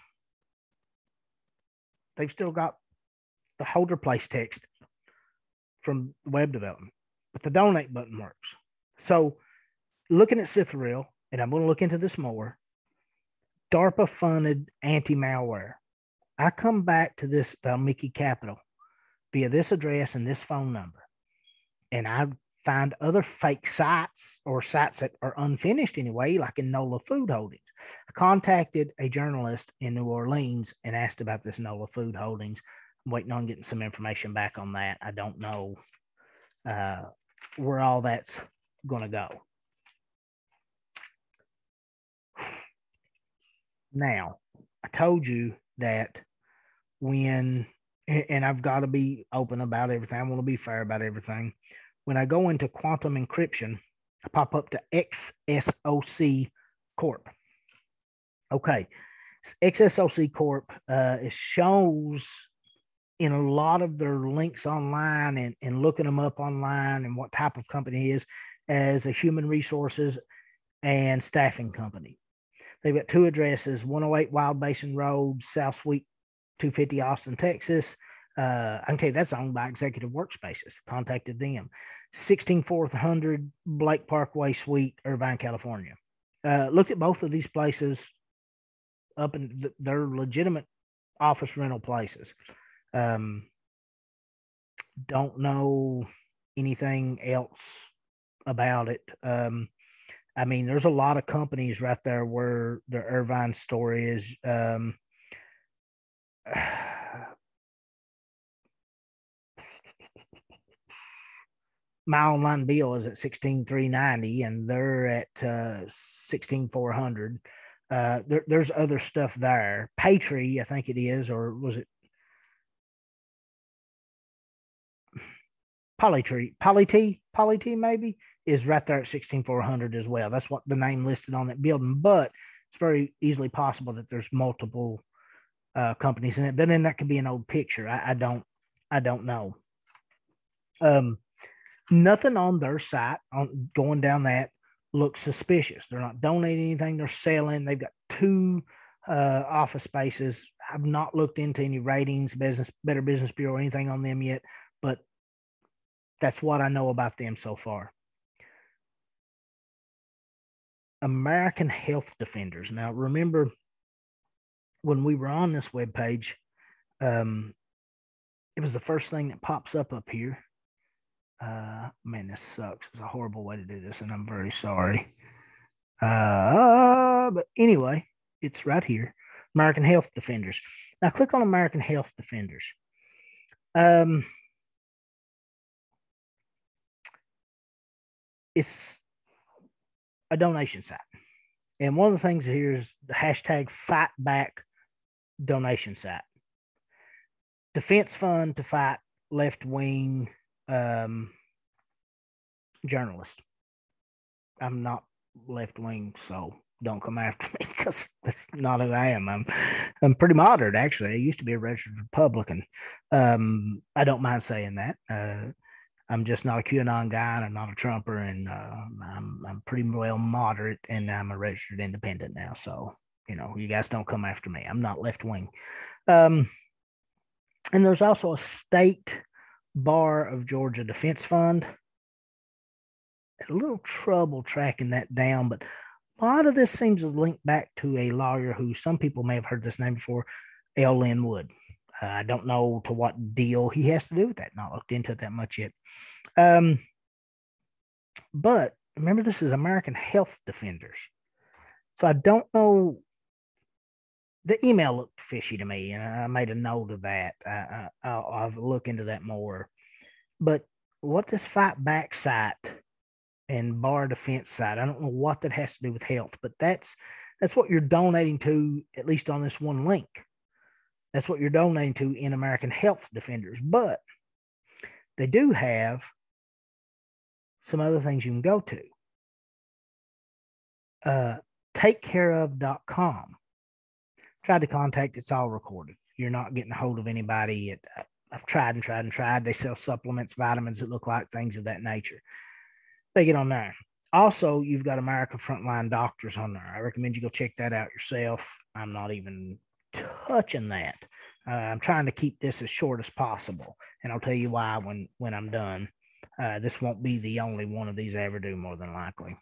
they've still got the holder place text from web development, but the donate button works. So looking at Cythereal, and I'm going to look into this more, DARPA funded anti malware. I come back to this Valmiki Capital via this address and this phone number, and I find other fake sites or sites that are unfinished anyway, like in NOLA Food Holdings. I contacted a journalist in New Orleans and asked about this NOLA Food Holdings. I'm waiting on getting some information back on that. I don't know uh, where all that's going to go. Now, I told you that when, and I've got to be open about everything, I want to be fair about everything. When I go into quantum encryption, I pop up to XSOC Corp. Okay. XSOC Corp, uh, it shows in a lot of their links online and, and looking them up online and what type of company is as a human resources and staffing company. They've got two addresses 108 Wild Basin Road, South Suite 250, Austin, Texas. Uh, I can tell you that's owned by Executive Workspaces. Contacted them. 16400 Blake Parkway Suite, Irvine, California. Uh, looked at both of these places up in the, they're legitimate office rental places. Um, don't know anything else about it. Um, I mean, there's a lot of companies right there where the Irvine story is. Um, my online bill is at 16390 and they're at uh 16400 uh there, there's other stuff there Paytree i think it is or was it Polytree, Polyt, Polyt maybe is right there at 16400 as well. That's what the name listed on that building, but it's very easily possible that there's multiple uh, companies in it. But then that could be an old picture. I, I don't, I don't know. Um, nothing on their site on going down that looks suspicious. They're not donating anything. They're selling. They've got two uh, office spaces. I've not looked into any ratings, business, Better Business Bureau, or anything on them yet, but that's what I know about them so far. American Health Defenders. Now, remember when we were on this web page, um, it was the first thing that pops up up here. Uh, man, this sucks. It's a horrible way to do this, and I'm very sorry. Uh, but anyway, it's right here. American Health Defenders. Now, click on American Health Defenders. Um, it's a donation site. And one of the things here is the hashtag fight back donation site. Defense fund to fight left wing um, journalist. I'm not left wing, so don't come after me because that's not who I am. I'm I'm pretty moderate actually. I used to be a registered Republican. Um, I don't mind saying that. Uh, I'm just not a QAnon guy and I'm not a Trumper and uh, I'm, I'm pretty well moderate and I'm a registered independent now. So, you know, you guys don't come after me. I'm not left wing. Um, and there's also a state bar of Georgia defense fund. A little trouble tracking that down, but a lot of this seems to link back to a lawyer who some people may have heard this name before, L. Lin Wood. Uh, I don't know to what deal he has to do with that. Not looked into it that much yet. Um, but remember, this is American Health Defenders. So I don't know. The email looked fishy to me, and I made a note of that. I, will I'll look into that more. But what this fight back site and bar defense site, I don't know what that has to do with health, but that's that's what you're donating to, at least on this one link. That's what you're donating to in American Health Defenders. But they do have some other things you can go to. Uh, takecareof.com. Tried to contact, it's all recorded. You're not getting a hold of anybody. It, I've tried and tried and tried. They sell supplements, vitamins that look like things of that nature. They get on there. Also, you've got American Frontline Doctors on there. I recommend you go check that out yourself. I'm not even touching that. Uh, I'm trying to keep this as short as possible, and I'll tell you why when when I'm done. Uh, this won't be the only one of these I ever do, more than likely.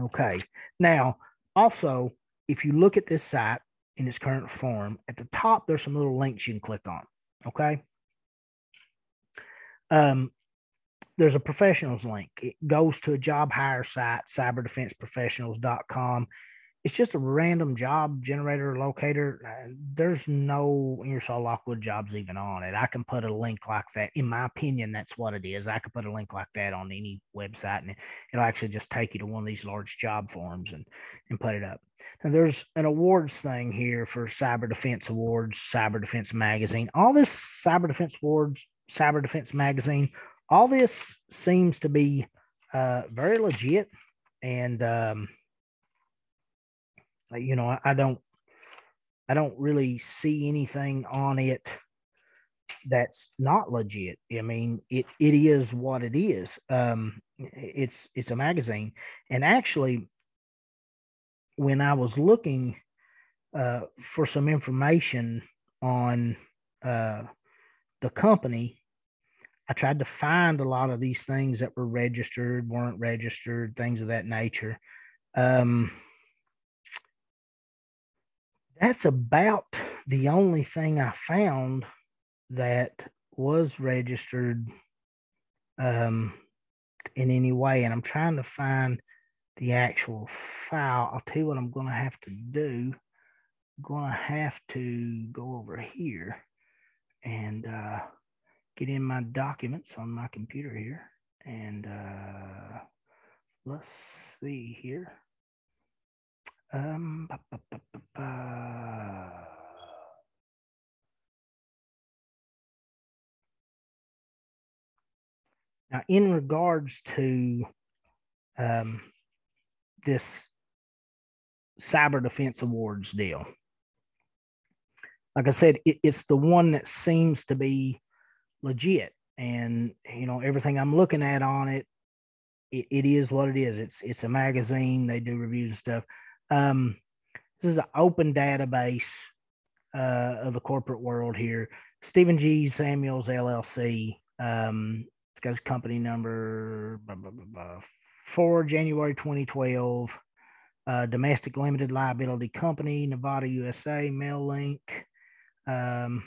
Okay. Now, also, if you look at this site in its current form, at the top there's some little links you can click on. Okay. Um, there's a professionals link. It goes to a job hire site, cyberdefenseprofessionals.com it's just a random job generator locator. Uh, there's no Ingersoll Lockwood jobs even on it. I can put a link like that. In my opinion, that's what it is. I could put a link like that on any website and it'll actually just take you to one of these large job forms and, and put it up. Now, there's an awards thing here for Cyber Defense Awards, Cyber Defense Magazine. All this Cyber Defense Awards, Cyber Defense Magazine, all this seems to be uh, very legit. And, um, you know, I, I don't, I don't really see anything on it that's not legit. I mean, it it is what it is. Um, it's it's a magazine, and actually, when I was looking uh, for some information on uh, the company, I tried to find a lot of these things that were registered, weren't registered, things of that nature. Um, that's about the only thing I found that was registered um, in any way. And I'm trying to find the actual file. I'll tell you what I'm going to have to do. I'm going to have to go over here and uh, get in my documents on my computer here. And uh, let's see here. Um, ba, ba, ba, now, in regards to um, this cyber defense awards deal, like I said, it, it's the one that seems to be legit, and you know everything I'm looking at on it, it, it is what it is. It's it's a magazine. They do reviews and stuff. Um, this is an open database uh, of the corporate world here. Stephen G. Samuels LLC. Um, it's got his company number blah, blah, blah, for January 2012. Uh, domestic limited liability company, Nevada, USA, Mail Link. Um,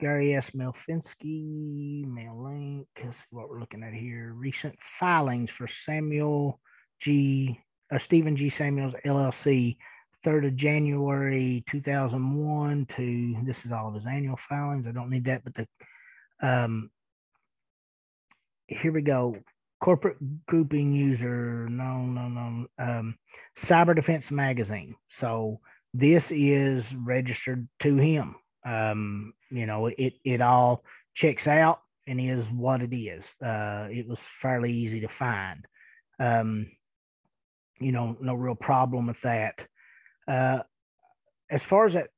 Gary S. Miliefsky, Mail Link. Let's see what we're looking at here. Recent filings for Samuel G uh, Stephen G. Samuels LLC, 3rd of January 2001 to this is all of his annual filings. I don't need that, but the um, here we go. Corporate grouping user, no, no, no. Um, Cyber Defense Magazine. So this is registered to him. Um, you know, it it all checks out and is what it is. Uh, it was fairly easy to find. Um, you know, no real problem with that. Uh, as far as that,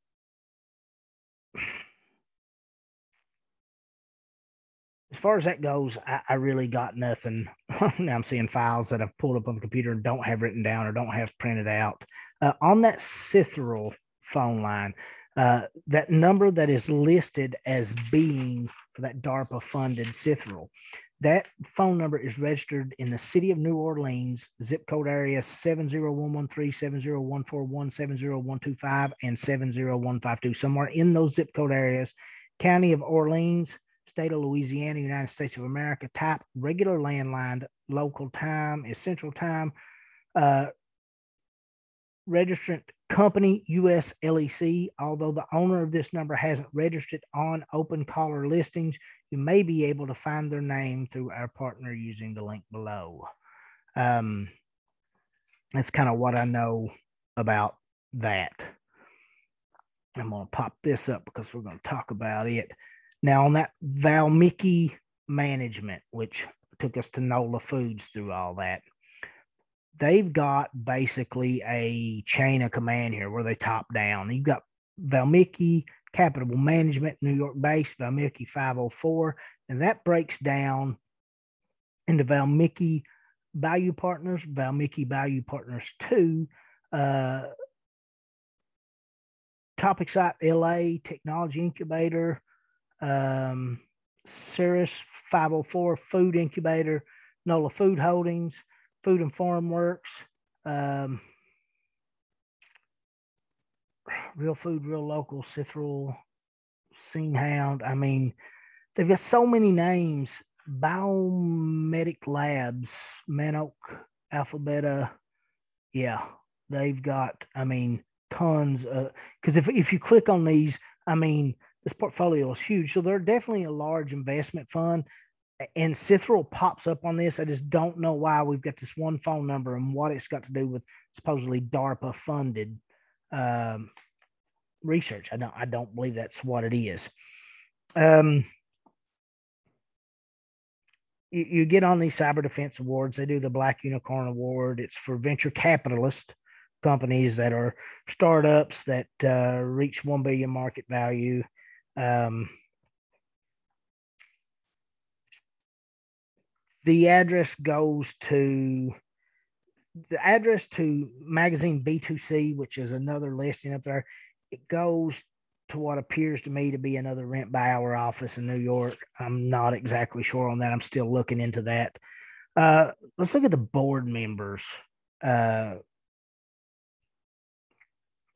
as far as that goes, I, I really got nothing. now I'm seeing files that I've pulled up on the computer and don't have written down or don't have printed out. Uh, on that Cythereal phone line, uh, that number that is listed as being for that DARPA funded Cythereal, that phone number is registered in the city of New Orleans, zip code area 70113, 70141, 70125, and 70152. Somewhere in those zip code areas, county of Orleans, state of Louisiana, United States of America, type regular landline, local time is central time. Uh, registrant company US LEC. Although the owner of this number hasn't registered on open caller listings, you may be able to find their name through our partner using the link below. Um, that's kind of what I know about that. I'm going to pop this up because we're going to talk about it. Now, on that Valmiki management, which took us to NOLA Foods through all that, they've got basically a chain of command here where they top down. You've got Valmiki Capital Management, New York based, Valmiki 504, and that breaks down into Valmiki Value Partners, Valmiki Value Partners 2, uh, Topic Site LA, Technology Incubator, um, Cirrus 504, Food Incubator, NOLA Food Holdings, Food and Farm Works, um, Real Food, Real Local, Cythereal, Scene Hound. I mean, they've got so many names. Biomedic Labs, Manoak, Alphabeta. Yeah, they've got, I mean, tons. of Because if, if you click on these, I mean, this portfolio is huge. So they're definitely a large investment fund and Cythereal pops up on this. I just don't know why we've got this one phone number and what it's got to do with supposedly DARPA funded um, research. I don't I don't believe that's what it is. Um, you, get on these cyber defense awards. They do the Black Unicorn Award. It's for venture capitalist companies that are startups that uh, reach one billion market value. Um, the address goes to the address to magazine B2C, which is another listing up there. It goes to what appears to me to be another rent by hour office in New York. I'm not exactly sure on that. I'm still looking into that. Uh, let's look at the board members. Uh,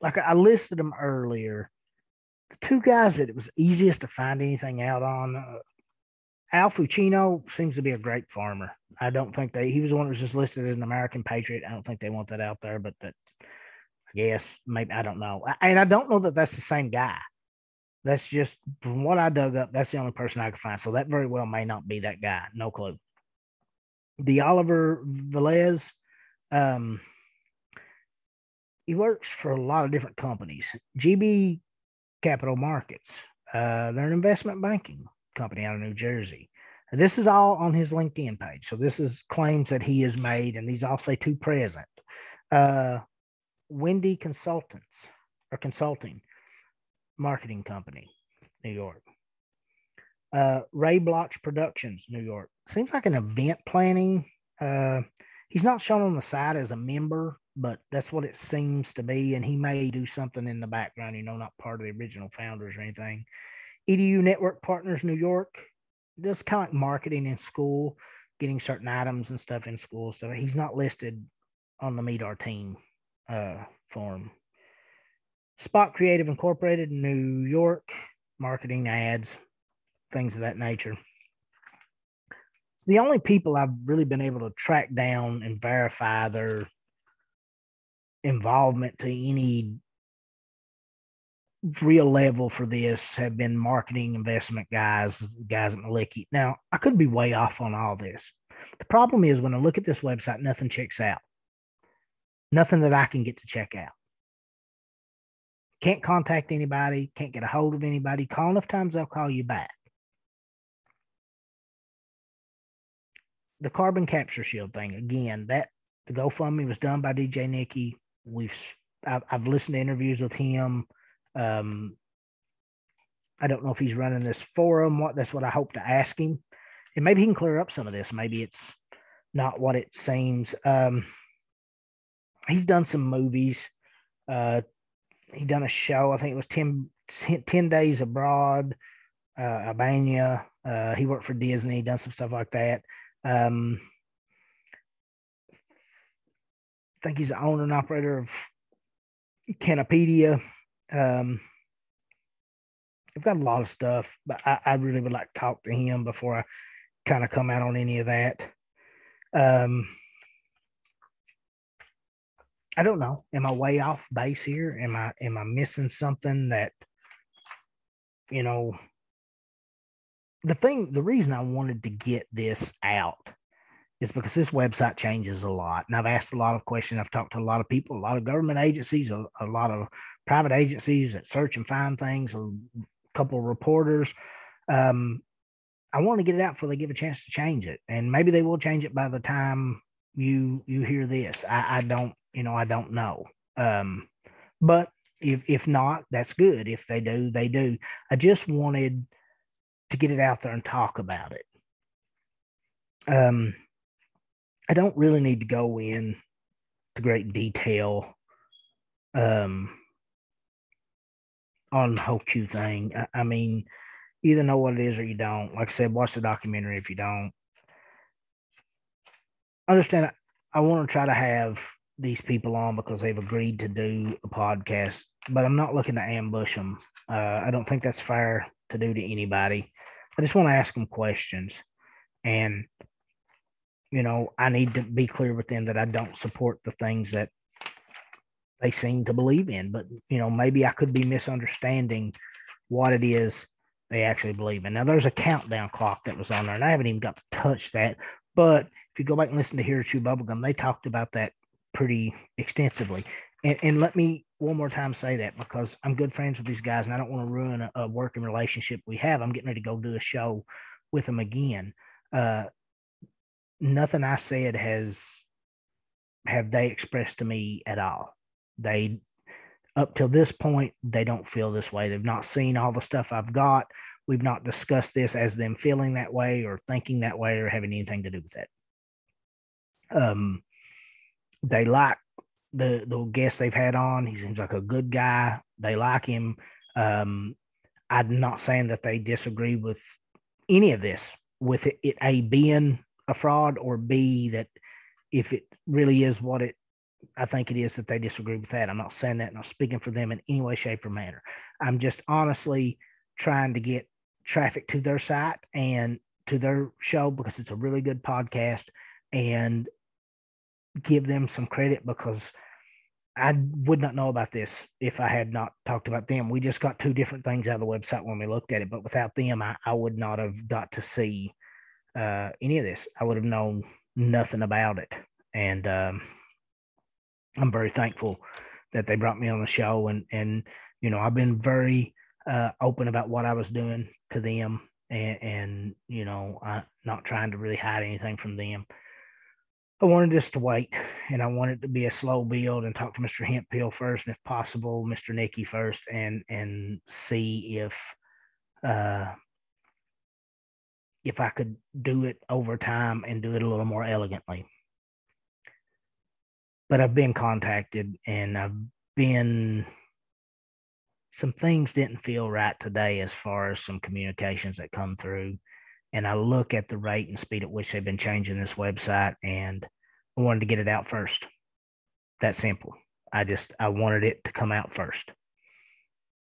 like I listed them earlier. the two guys that it was easiest to find anything out on. Uh, Al Fucino seems to be a great farmer. I don't think they. He was the one that was just listed as an American patriot. I don't think they want that out there, but that I guess maybe I don't know. And I don't know that that's the same guy. That's just from what I dug up. That's the only person I could find. So that very well may not be that guy. No clue. The Oliver Velez, um, he works for a lot of different companies. GB Capital Markets. Uh, they're an investment banking company out of New Jersey. This is all on his LinkedIn page. So this is claims that he has made, and these all say to present. Uh, Wendy Consultants or Consulting Marketing Company, New York. Uh, Ray Bloch Productions, New York. Seems like an event planning. Uh, he's not shown on the side as a member, but that's what it seems to be. And he may do something in the background, you know, not part of the original founders or anything. EDU Network Partners, New York. Does kind of like marketing in school, getting certain items and stuff in school So He's not listed on the Meet Our Team uh, form. Spot Creative Incorporated, New York, marketing ads, things of that nature. It's the only people I've really been able to track down and verify their involvement to any real level for this have been marketing investment guys, guys at Malicki. Now, I could be way off on all this. The problem is when I look at this website, nothing checks out. Nothing that I can get to check out. Can't contact anybody, can't get a hold of anybody. Call enough times, they'll call you back. The carbon capture shield thing, again, that the GoFundMe was done by DJ Nikki. We've I've, I've listened to interviews with him. Um, I don't know if he's running this forum. What that's what I hope to ask him, and maybe he can clear up some of this. Maybe it's not what it seems. Um, he's done some movies. Uh, he done a show. I think it was 10, 10 days abroad, uh, Albania. Uh, he worked for Disney, done some stuff like that. Um, I think he's the owner and operator of Canopedia. Um, I've got a lot of stuff, but I, I really would like to talk to him before I kind of come out on any of that. Um, I don't know. Am I way off base here? Am I am I missing something that you know the thing the reason I wanted to get this out is because this website changes a lot. And I've asked a lot of questions. I've talked to a lot of people, a lot of government agencies, a, a lot of private agencies that search and find things, a couple of reporters. Um, I want to get it out before they give a chance to change it. And maybe they will change it by the time you you hear this. I, I don't you know, I don't know. Um, but if if not, that's good. If they do, they do. I just wanted to get it out there and talk about it. Um, I don't really need to go in to great detail um, on the whole Q thing. I, I mean, either know what it is or you don't. Like I said, watch the documentary if you don't. Understand, I, I want to try to have these people on because they've agreed to do a podcast, but I'm not looking to ambush them. Uh, I don't think that's fair to do to anybody. I just want to ask them questions. And, you know, I need to be clear with them that I don't support the things that they seem to believe in. But, you know, maybe I could be misunderstanding what it is they actually believe in. Now, there's a countdown clock that was on there, and I haven't even got to touch that. But if you go back and listen to Here Chew Bubblegum, they talked about that pretty extensively. And, and let me one more time say that because I'm good friends with these guys and I don't want to ruin a, a working relationship we have. I'm getting ready to go do a show with them again. Uh, nothing I said has have they expressed to me at all. They up till this point, they don't feel this way. They've not seen all the stuff I've got. We've not discussed this as them feeling that way or thinking that way or having anything to do with it. Um, they like the the guest they've had on. He seems like a good guy. They like him. Um, I'm not saying that they disagree with any of this, with it, it a being a fraud or b that if it really is what it I think it is that they disagree with that. I'm not saying that, and I'm speaking for them in any way, shape, or manner. I'm just honestly trying to get traffic to their site and to their show because it's a really good podcast and give them some credit because I would not know about this if I had not talked about them. We just got two different things out of the website when we looked at it, but without them, I, I would not have got to see uh, any of this. I would have known nothing about it. And um, I'm very thankful that they brought me on the show. And, and you know, I've been very uh, open about what I was doing to them and, and you know, I, not trying to really hide anything from them. I wanted this to wait and I wanted to be a slow build and talk to Mr. Hemphill first, and if possible, Mr. Nicky first, and and see if uh if I could do it over time and do it a little more elegantly. But I've been contacted and I've been some things didn't feel right today as far as some communications that come through and I look at the rate and speed at which they've been changing this website, and I wanted to get it out first. That simple. I just I wanted it to come out first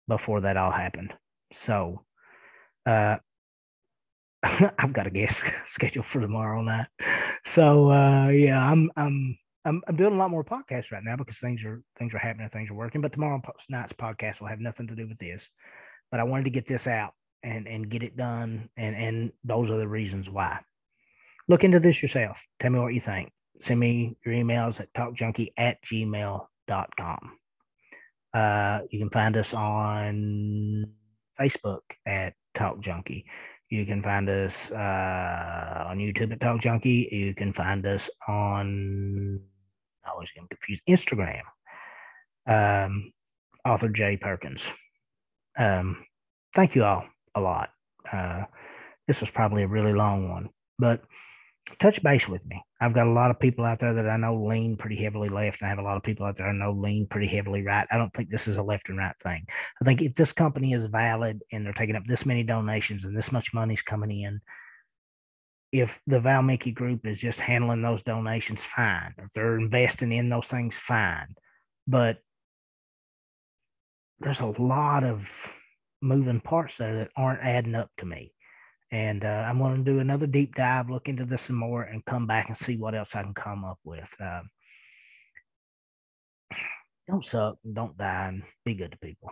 before that all happened. So uh I've got a guest scheduled for tomorrow night. So uh yeah, I'm I'm I'm I'm doing a lot more podcasts right now because things are things are happening, things are working. But tomorrow night's podcast will have nothing to do with this. But I wanted to get this out and and get it done and and those are the reasons why look into this yourself tell me what you think send me your emails at talkjunkie at gmail.com uh, you can find us on facebook at talk junkie you can find us uh, on youtube at talk junkie. You can find us on i always get confused instagram. Um, author jay perkins. Um, thank you all a lot. Uh, this was probably a really long one, but touch base with me. I've got a lot of people out there that I know lean pretty heavily left, and I have a lot of people out there I know lean pretty heavily right. I don't think this is a left and right thing. I think if this company is valid and they're taking up this many donations and this much money's coming in, if the Valmiki group is just handling those donations, fine. If they're investing in those things, fine. But there's a lot of moving parts there that aren't adding up to me. And uh, I'm going to do another deep dive, look into this some more, and come back and see what else I can come up with. Um, don't suck, don't die, and be good to people.